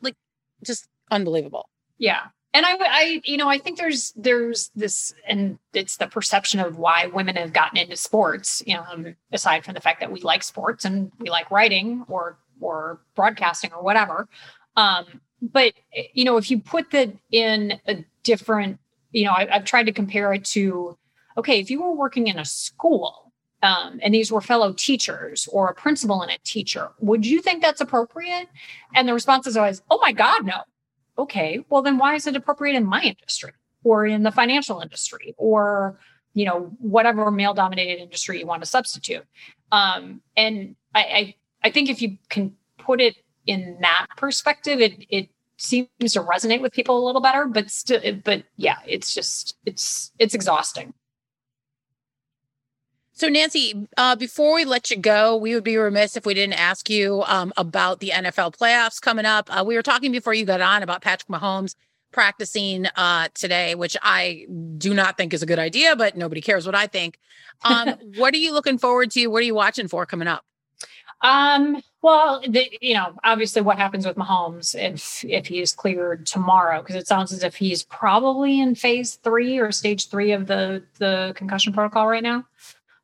Like, just unbelievable. Yeah. And I, I, you know, I think there's, there's this, and it's the perception of why women have gotten into sports, you know, um, aside from the fact that we like sports and we like writing or, or broadcasting or whatever. Um, but, you know, if you put that in a different, you know, I, I've tried to compare it to, okay, if you were working in a school, um, and these were fellow teachers or a principal and a teacher, would you think that's appropriate? And the response is always, oh my God, no okay, well then why is it appropriate in my industry or in the financial industry or you know whatever male dominated industry you want to substitute? Um, and I, I I think if you can put it in that perspective, it it seems to resonate with people a little better. But still, but yeah, it's just it's it's exhausting. So, Nancy, uh, before we let you go, we would be remiss if we didn't ask you um, about the NFL playoffs coming up. Uh, we were talking before you got on about Patrick Mahomes practicing uh, today, which I do not think is a good idea, but nobody cares what I think. Um, what are you looking forward to? What are you watching for coming up? Um, well, the, you know, obviously what happens with Mahomes if if he is cleared tomorrow, because it sounds as if he's probably in phase three or stage three of the the concussion protocol right now.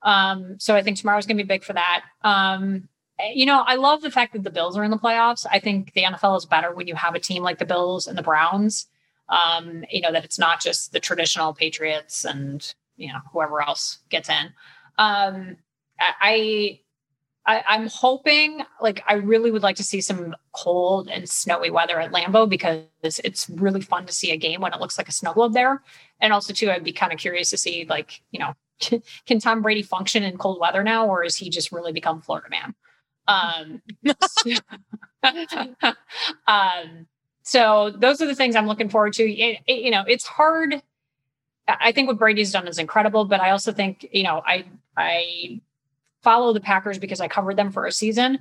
Um, so I think tomorrow's gonna be big for that. Um, you know, I love the fact that the Bills are in the playoffs. I think the NFL is better when you have a team like the Bills and the Browns. Um, you know, that it's not just the traditional Patriots and you know whoever else gets in. Um, I I, I'm hoping, like, I really would like to see some cold and snowy weather at Lambeau because it's really fun to see a game when it looks like a snow globe there. And also, too, I'd be kind of curious to see, like, you know, can Tom Brady function in cold weather now, or is he just really become Florida man? Um, um, so those are the things I'm looking forward to. It, it- you know, it's hard. I I think what Brady's done is incredible, but I also think, you know, I I follow the Packers because I covered them for a season.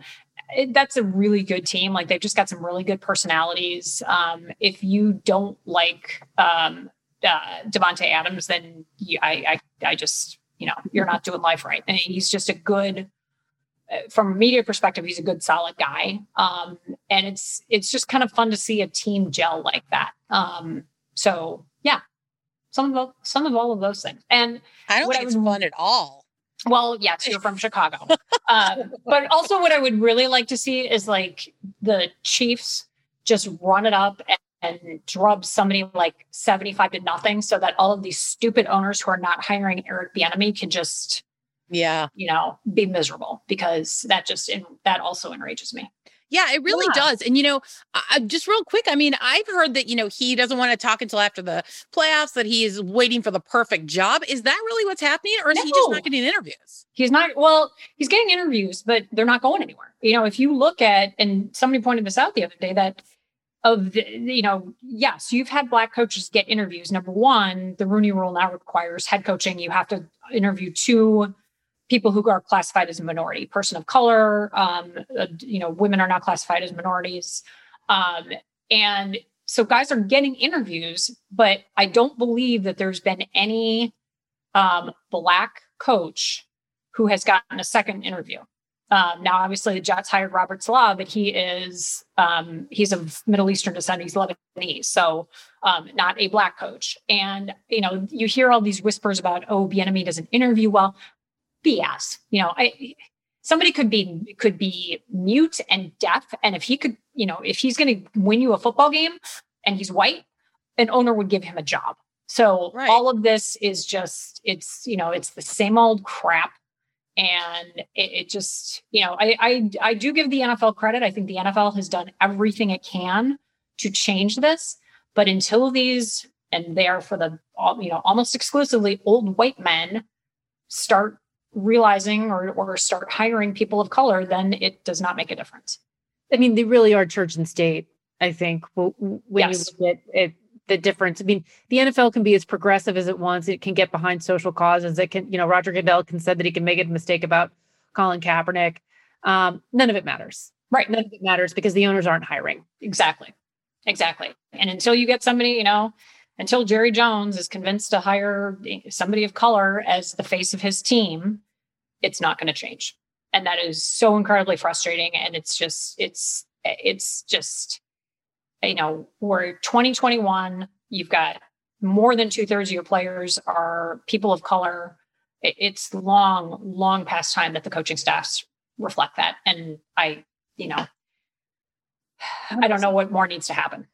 It- that's a really good team. Like they've just got some really good personalities. Um, if you don't like um, uh, Davante Adams, then you, I, I I just you know you're not doing life right. And he's just a good. uh, From a media perspective, he's a good, solid guy, um, and it's it's just kind of fun to see a team gel like that. Um, so yeah, some of some of all of those things, and I don't think I it's would- fun at all. well, yes, you're from Chicago. um, but also, what I would really like to see is like the Chiefs just run it up and, and drub somebody like 75 to nothing so that all of these stupid owners who are not hiring Eric Bieniemy can just, Yeah. you know, be miserable because that just, en- that also enrages me. Yeah, it really Yeah. does. And you know, I, I- just real quick, I mean, I've heard that you know he doesn't want to talk until after the playoffs. That he is waiting for the perfect job. Is that really what's happening, or is he just not getting interviews? He's not, well, he's getting interviews, but they're not going anywhere. You know, if you look at, and somebody pointed this out the other day that of the, you know, yes, you've had black coaches get interviews. Number one, the Rooney rule now requires head coaching. You have to interview two people who are classified as a minority, person of color, um, uh, you know, women are not classified as minorities. Um, and so guys are getting interviews, but I don't believe that there's been any um, black coach who has gotten a second interview. Um, now, obviously, the Jets hired Robert Saleh, but he is um, he's of Middle Eastern descent. He's Lebanese, so um, not a black coach. And you know, you hear all these whispers about, oh, Bieniemy doesn't interview well. BS. You know, I somebody could be could be mute and deaf, and if he could, you know, if he's going to win you a football game and he's white, an owner would give him a job. So Right. all of this is just it's you know it's the same old crap and it, it just you know I, I i do give the nfl credit i think the nfl has done everything it can to change this but until these and they are for the you know almost exclusively old white men start realizing or or start hiring people of color then it does not make a difference I mean, they really are church and state. I think when Yes. you look at, at the difference. I mean, the NFL can be as progressive as it wants. It can get behind social causes. It can, you know, Roger Goodell can said that he can make a mistake about Colin Kaepernick. Um, none of it matters. right None of it matters because the owners aren't hiring. Exactly. Exactly. And until you get somebody, you know, until Jerry Jones is convinced to hire somebody of color as the face of his team, it's not going to change. And that is so incredibly frustrating. And it's just, it's, it's just, you know, we're 2021, you've got more than two thirds of your players are people of color. It's long, long past time that the coaching staffs reflect that. And I, you know, I don't know what more needs to happen.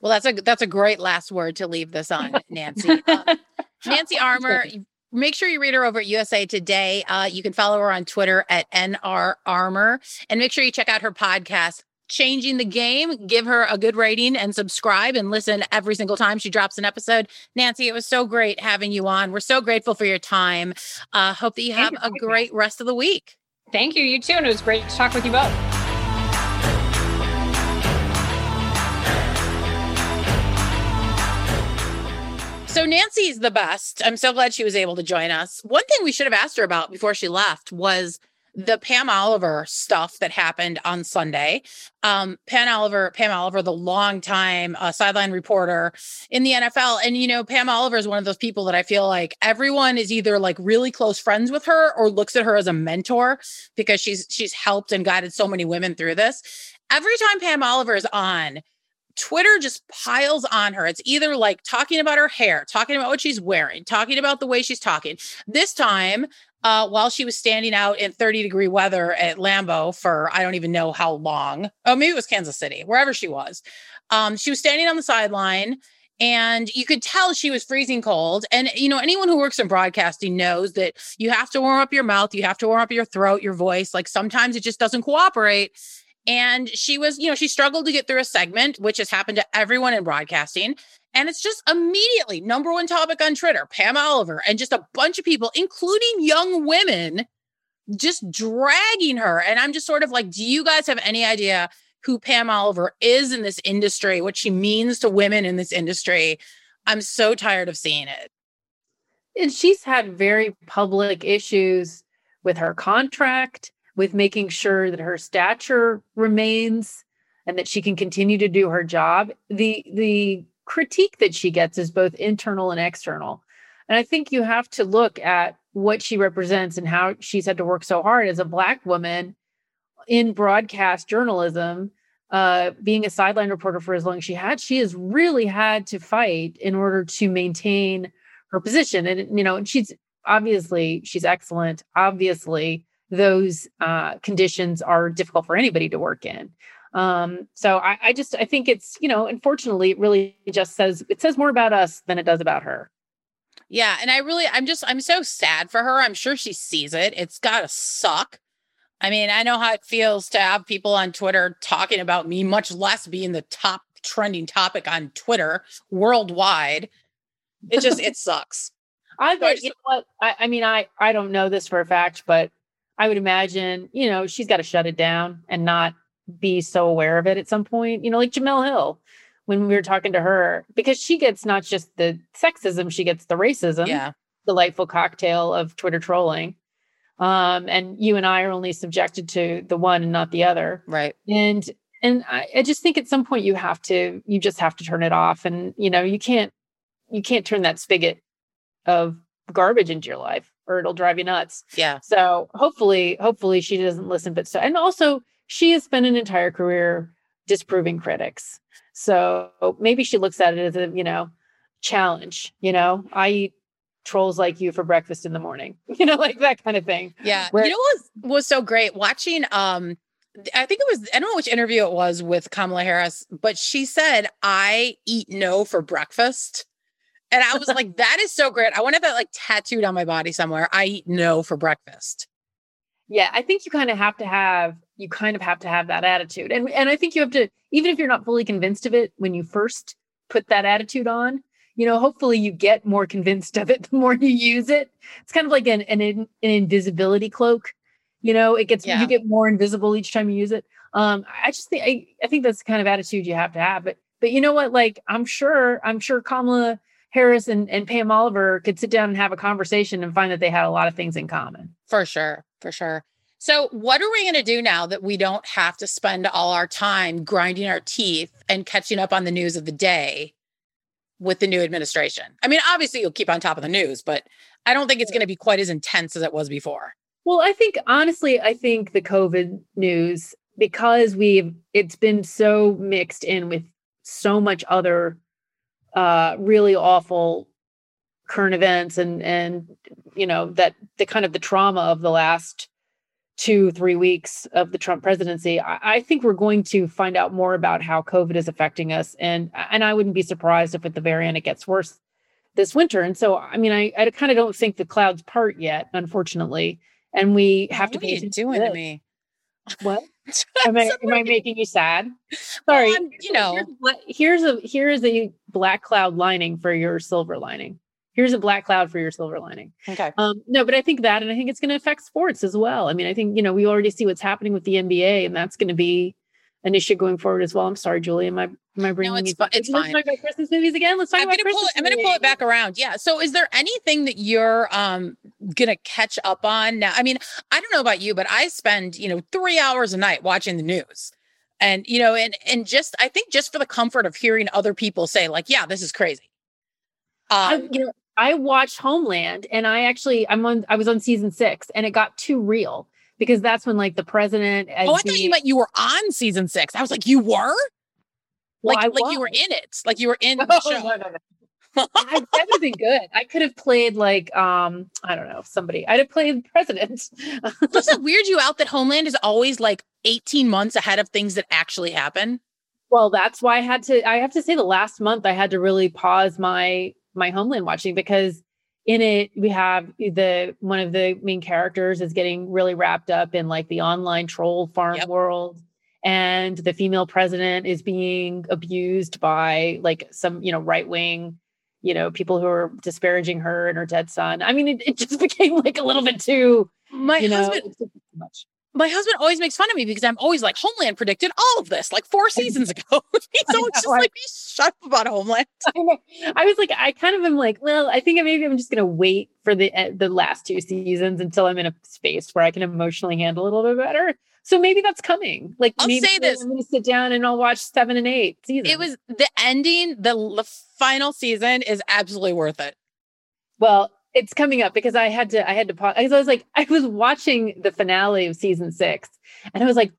Well, that's a that's a great last word to leave this on, Nancy. Um, Nancy Armour. Make sure you read her over at USA Today. Uh, you can follow her on Twitter at NR Armour. And make sure you check out her podcast, Changing the Game. Give her a good rating and subscribe and listen every single time she drops an episode. Nancy, it was so great having you on. We're so grateful for your time. Uh, hope that you have a great rest of the week. Thank you. You too. And it was great to talk with you both. So Nancy's the best. I'm so glad she was able to join us. One thing we should have asked her about before she left was the Pam Oliver stuff that happened on Sunday. Um, Pam Oliver, Pam Oliver, the longtime uh, sideline reporter in the NFL, and you know, Pam Oliver is one of those people that I feel like everyone is either like really close friends with her or looks at her as a mentor because she's she's helped and guided so many women through this. Every time Pam Oliver is on, Twitter just piles on her. It's either like talking about her hair, talking about what she's wearing, talking about the way she's talking. This time, uh, while she was standing out in 30 degree weather at Lambeau for I don't even know how long. Oh, maybe it was Kansas City, wherever she was. Um, she was standing on the sideline and you could tell she was freezing cold. And, you know, anyone who works in broadcasting knows that you have to warm up your mouth, you have to warm up your throat, your voice. Like sometimes it just doesn't cooperate. And she was, you know, she struggled to get through a segment, which has happened to everyone in broadcasting. And it's just immediately number one topic on Twitter, Pam Oliver, and just a bunch of people, including young women, just dragging her. And I'm just sort of like, do you guys have any idea who Pam Oliver is in this industry, what she means to women in this industry? I'm so tired of seeing it. and she's had very public issues with her contract with making sure that her stature remains and that she can continue to do her job. The the critique that she gets is both internal and external. And i think you have to look at what she represents and how she's had to work so hard as a black woman in broadcast journalism uh, being a sideline reporter for as long as she had she has really had to fight in order to maintain her position. And you know she's obviously she's excellent obviously those uh, conditions are difficult for anybody to work in um so I, I just i think it's you know unfortunately it really just says it says more about us than it does about her Yeah. And I really, I'm just, I'm so sad for her. I'm sure she sees it. It's got to suck. I mean, I know how it feels to have people on Twitter talking about me, much less being the top trending topic on Twitter worldwide. It just, it sucks. I bet you know what I, I mean I I don't know this for a fact, but I would imagine you know she's got to shut it down and not be so aware of it at some point. You know, like Jemele Hill when we were talking to her because she gets not just the sexism, she gets the racism. Yeah. delightful cocktail of Twitter trolling. Um, and you and I are only subjected to the one and not the other. Right. And and I, I just think at some point you have to you just have to turn it off. And you know, you can't you can't turn that spigot of garbage into your life or it'll drive you nuts. Yeah. So hopefully, hopefully she doesn't listen. But so, and also she has spent an entire career disproving critics. So maybe she looks at it as a, you know, challenge. You know, I eat trolls like you for breakfast in the morning, you know, like that kind of thing. Yeah. Where- you know what was, was so great watching um I think it was I don't know which interview it was with Kamala Harris, but she said, I eat no for breakfast. And I was like, that is so great. I want to have that like tattooed on my body somewhere. I eat no for breakfast. Yeah, I think you kind of have to have you kind of have to have that attitude. And and I think you have to even if you're not fully convinced of it when you first put that attitude on, you know, hopefully you get more convinced of it the more you use it. It's kind of like an an, an invisibility cloak. You know, it gets Yeah. you get more invisible each time you use it. Um I just think I, I think that's the kind of attitude you have to have. But but you know what? Like I'm sure I'm sure Kamala Harris and, and Pam Oliver could sit down and have a conversation and find that they had a lot of things in common. For sure. For sure. So, what are we going to do now that we don't have to spend all our time grinding our teeth and catching up on the news of the day with the new administration? I mean, obviously, you'll keep on top of the news, but I don't think it's going to be quite as intense as it was before. Well, I think honestly, I think the COVID news, because we've it's been so mixed in with so much other uh really awful current events and and you know that the kind of the trauma of the last two three weeks of the trump presidency I, I think we're going to find out more about how covid is affecting us. And and i wouldn't be surprised if at the very end it gets worse this winter. And so i mean i, I kind of don't think the clouds part yet unfortunately. And we have to what you attention doing to me? What? Am I, am I making you sad? Sorry. I'm- you know, here's, what- here's a here's a black cloud lining for your silver lining. Here's a black cloud for your silver lining. Okay. um no but i think that and i think it's going to affect sports as well. I mean i think you know we already see what's happening with the nba and that's going to be an issue going forward as well i'm sorry julie am i am i bringing it's you fi- it's let's fine. talk about christmas movies again let's talk I'm about gonna pull it. I'm gonna pull it back around. Yeah. So, is there anything that you're um gonna catch up on now? I mean, I don't know about you, but I spend you know three hours a night watching the news, and you know, and and just I think just for the comfort of hearing other people say like, yeah, this is crazy. I, Um, you know, I watched Homeland and I actually I'm on I was on season six and it got too real because that's when like the president oh, I thought the- you meant you were on season six. I was like, you were Well, like like you were in it, like you were in the Oh, show. no, no, no. I, that would have been good. I could have played like um I don't know somebody. I'd have played president. Does it weird you out that Homeland is always like 18 months ahead of things that actually happen? well, that's why I had to. I have to say, the last month I had to really pause my my Homeland watching because in it we have the one of the main characters is getting really wrapped up in like the online troll farm Yep. world. And the female president is being abused by like some you know right wing you know people who are disparaging her and her dead son. I mean it, it just became like a little bit too My you know husband too much my husband always makes fun of me because I'm always like, Homeland predicted all of this like four seasons ago. He's I always just like, be shut up about Homeland. I. I was like, I kind of am like, well, I think maybe I'm just going to wait for the uh, the last two seasons until I'm in a space where I can emotionally handle it a little bit better. So maybe that's coming. Like, I'll maybe say this. I'm going to sit down and I'll watch seven and eight seasons. It was the ending, the, the final season is absolutely worth it. well, it's coming up because I had to I had to pause because I was like I was watching the finale of season six and I was like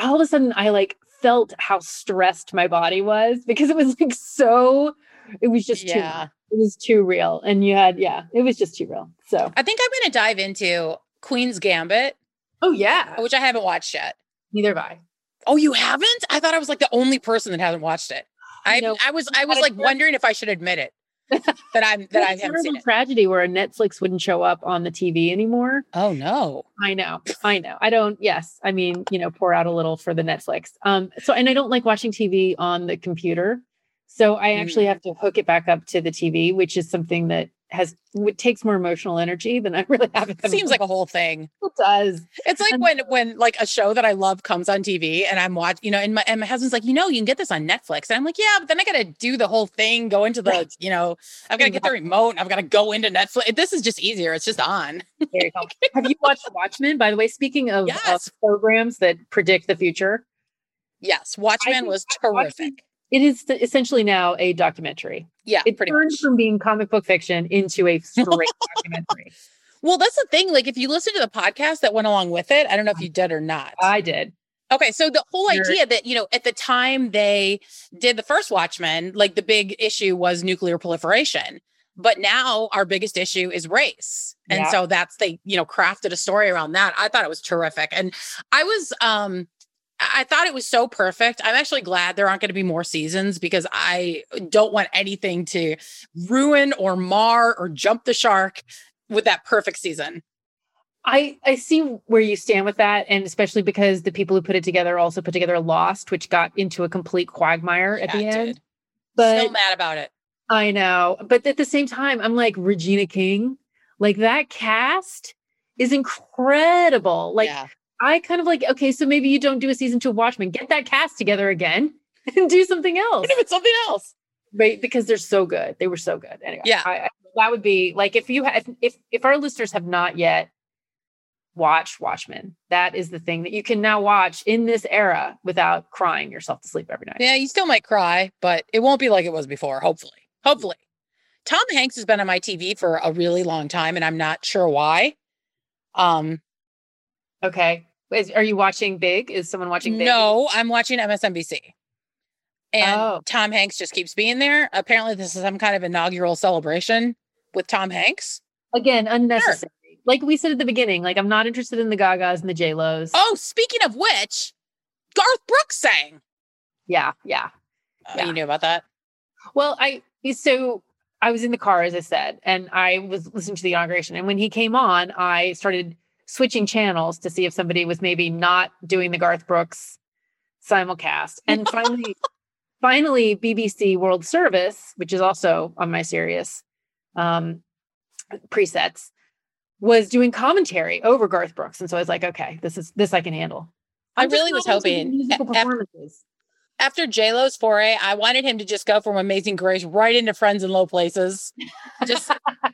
all of a sudden I like felt how stressed my body was because it was like so it was just too Yeah. it was too real and you had yeah it was just too real so I think I'm going to dive into Queen's Gambit, oh yeah which I haven't watched yet. neither have I Oh, you haven't? I thought I was like the only person that hasn't watched it. I know, I was I was like wondering if I should admit it that I'm that I It's a haven't seen it. tragedy where a Netflix wouldn't show up on the TV anymore. Oh no. I know, I know. I don't. Yes, I mean, you know, pour out a little for the Netflix. Um, so and I don't like watching TV on the computer, so I actually Mm. have to hook it back up to the TV, which is something that has it takes more emotional energy than I really have. the Seems like a whole thing. it does. It's like And- when when like a show that I love comes on TV and I'm watching, you know, and my and my husband's like, you know, you can get this on Netflix. And I'm like, yeah, but then I gotta do the whole thing, go into the, Right. you know, I've got to get the remote, and I've got to go into Netflix. This is just easier. It's just on. You have you watched Watchmen? By the way, speaking of, of Yes. programs that predict the future, Yes, Watchmen was Watchmen- terrific. It is essentially now a documentary. Yeah, It pretty turned much. from being comic book fiction into a straight documentary. Well, that's the thing. Like, if you listen to the podcast that went along with it, I don't know if you did or not. I did. Okay, so the whole You're- idea that, you know, at the time they did the first Watchmen, like the big issue was nuclear proliferation. But now our biggest issue is race. And Yeah. so that's they, you know, crafted a story around that. I thought it was terrific. And I was um I thought it was so perfect. I'm actually glad there aren't going to be more seasons because I uh, don't want anything to ruin or mar or jump the shark with that perfect season. I I see where you stand with that, and especially because the people who put it together also put together Lost, which got into a complete quagmire at the Yeah, end. did. But Still mad about it. I know, but at the same time, I'm like Regina King, like that cast is incredible. Like yeah. I kind of like, okay, so maybe you don't do a season two of Watchmen, get that cast together again and do something else, Even if it's something else. right? Because they're so good. They were so good. Anyway, Yeah. I, I, that would be like if you have if if our listeners have not yet watched Watchmen, that is the thing that you can now watch in this era without crying yourself to sleep every night. Yeah, you still might cry, but it won't be like it was before, hopefully. Hopefully. Tom Hanks has been on my TV for a really long time and I'm not sure why. Um Okay. Is, are you watching Big? Is someone watching Big? no, I'm watching MSNBC. And Oh. Tom Hanks just keeps being there. Apparently this is some kind of inaugural celebration with Tom Hanks. Again, unnecessary. Like we said at the beginning, like I'm not interested in the Gagas and the J Los. Oh, speaking of which, Garth Brooks sang. yeah, yeah. Uh, Yeah. You knew about that? Well, I so I was in the car as I said, and I was listening to the inauguration. And when he came on, I started switching channels to see if somebody was maybe not doing the Garth Brooks simulcast. And finally, finally, BBC World Service, which is also on my Sirius um, presets, was doing commentary over Garth Brooks. And so I was like, okay, this is this I can handle. I I'm just really was not into the hoping musical performances. After J Lo's foray, I wanted him to just go from Amazing Grace right into Friends in Low Places. Just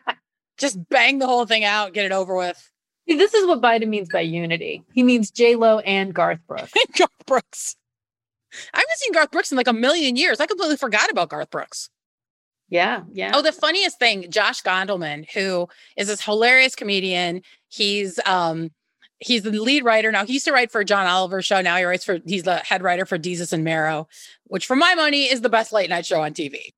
just bang the whole thing out, get it over with. See, this is what Biden means by unity. He means J Lo and Garth Brooks. Garth Brooks. I haven't seen Garth Brooks in like a million years. I completely forgot about Garth Brooks. Yeah, yeah. Oh, the funniest thing, Josh Gondelman, who is this hilarious comedian. He's um he's the lead writer now. He used to write for John Oliver's show. Now he writes for he's the head writer for Desus and Mero, which for my money is the best late night show on TV.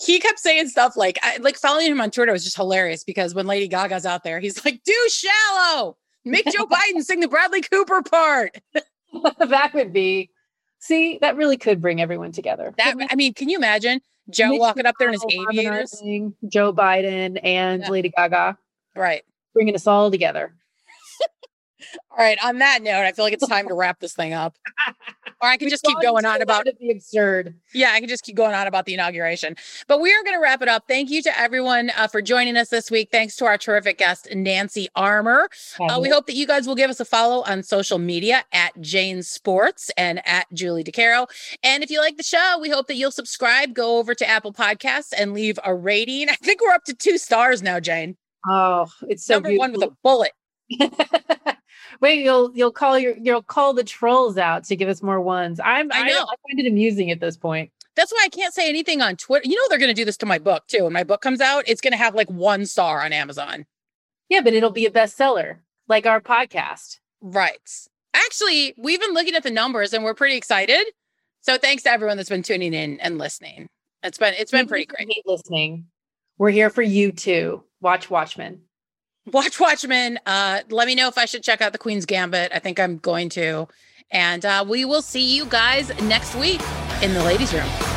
He kept saying stuff like I, like following him on Twitter was just hilarious because when Lady Gaga's out there, he's like, "Do shallow, make Joe Biden sing the Bradley Cooper part." that would be. See, that really could bring everyone together. That I mean, can you imagine Joe Mitch walking up there in his aviators? Joe Biden and Yeah. Lady Gaga Right. bringing us all together. All right. On that note, I feel like it's time to wrap this thing up. Or I can just keep going on about the absurd. yeah, I can just keep going on about the inauguration. But we are going to wrap it up. Thank you to everyone uh, for joining us this week. Thanks to our terrific guest Nancy Armour. Uh, we hope that you guys will give us a follow on social media at Jane Sports and at Julie DiCaro. And if you like the show, we hope that you'll subscribe, go over to Apple Podcasts and leave a rating. I think we're up to two stars now, Jane. Oh, it's so Number one with a bullet. Wait, you'll you'll call your you'll call the trolls out to give us more ones. I'm I I, know. I find it amusing at this point. That's why I can't say anything on Twitter. You know, they're going to do this to my book too. When my book comes out, it's going to have like one star on Amazon. Yeah, but it'll be a bestseller, like our podcast. Right. Actually, we've been looking at the numbers and we're pretty excited. So thanks to everyone that's been tuning in and listening. It's been it's been pretty great. Listening. We're here for you too. Watch Watchmen. Watch Watchmen. Uh, let me know if I should check out the Queen's Gambit. I think I'm going to. And uh, we will see you guys next week in the ladies' room.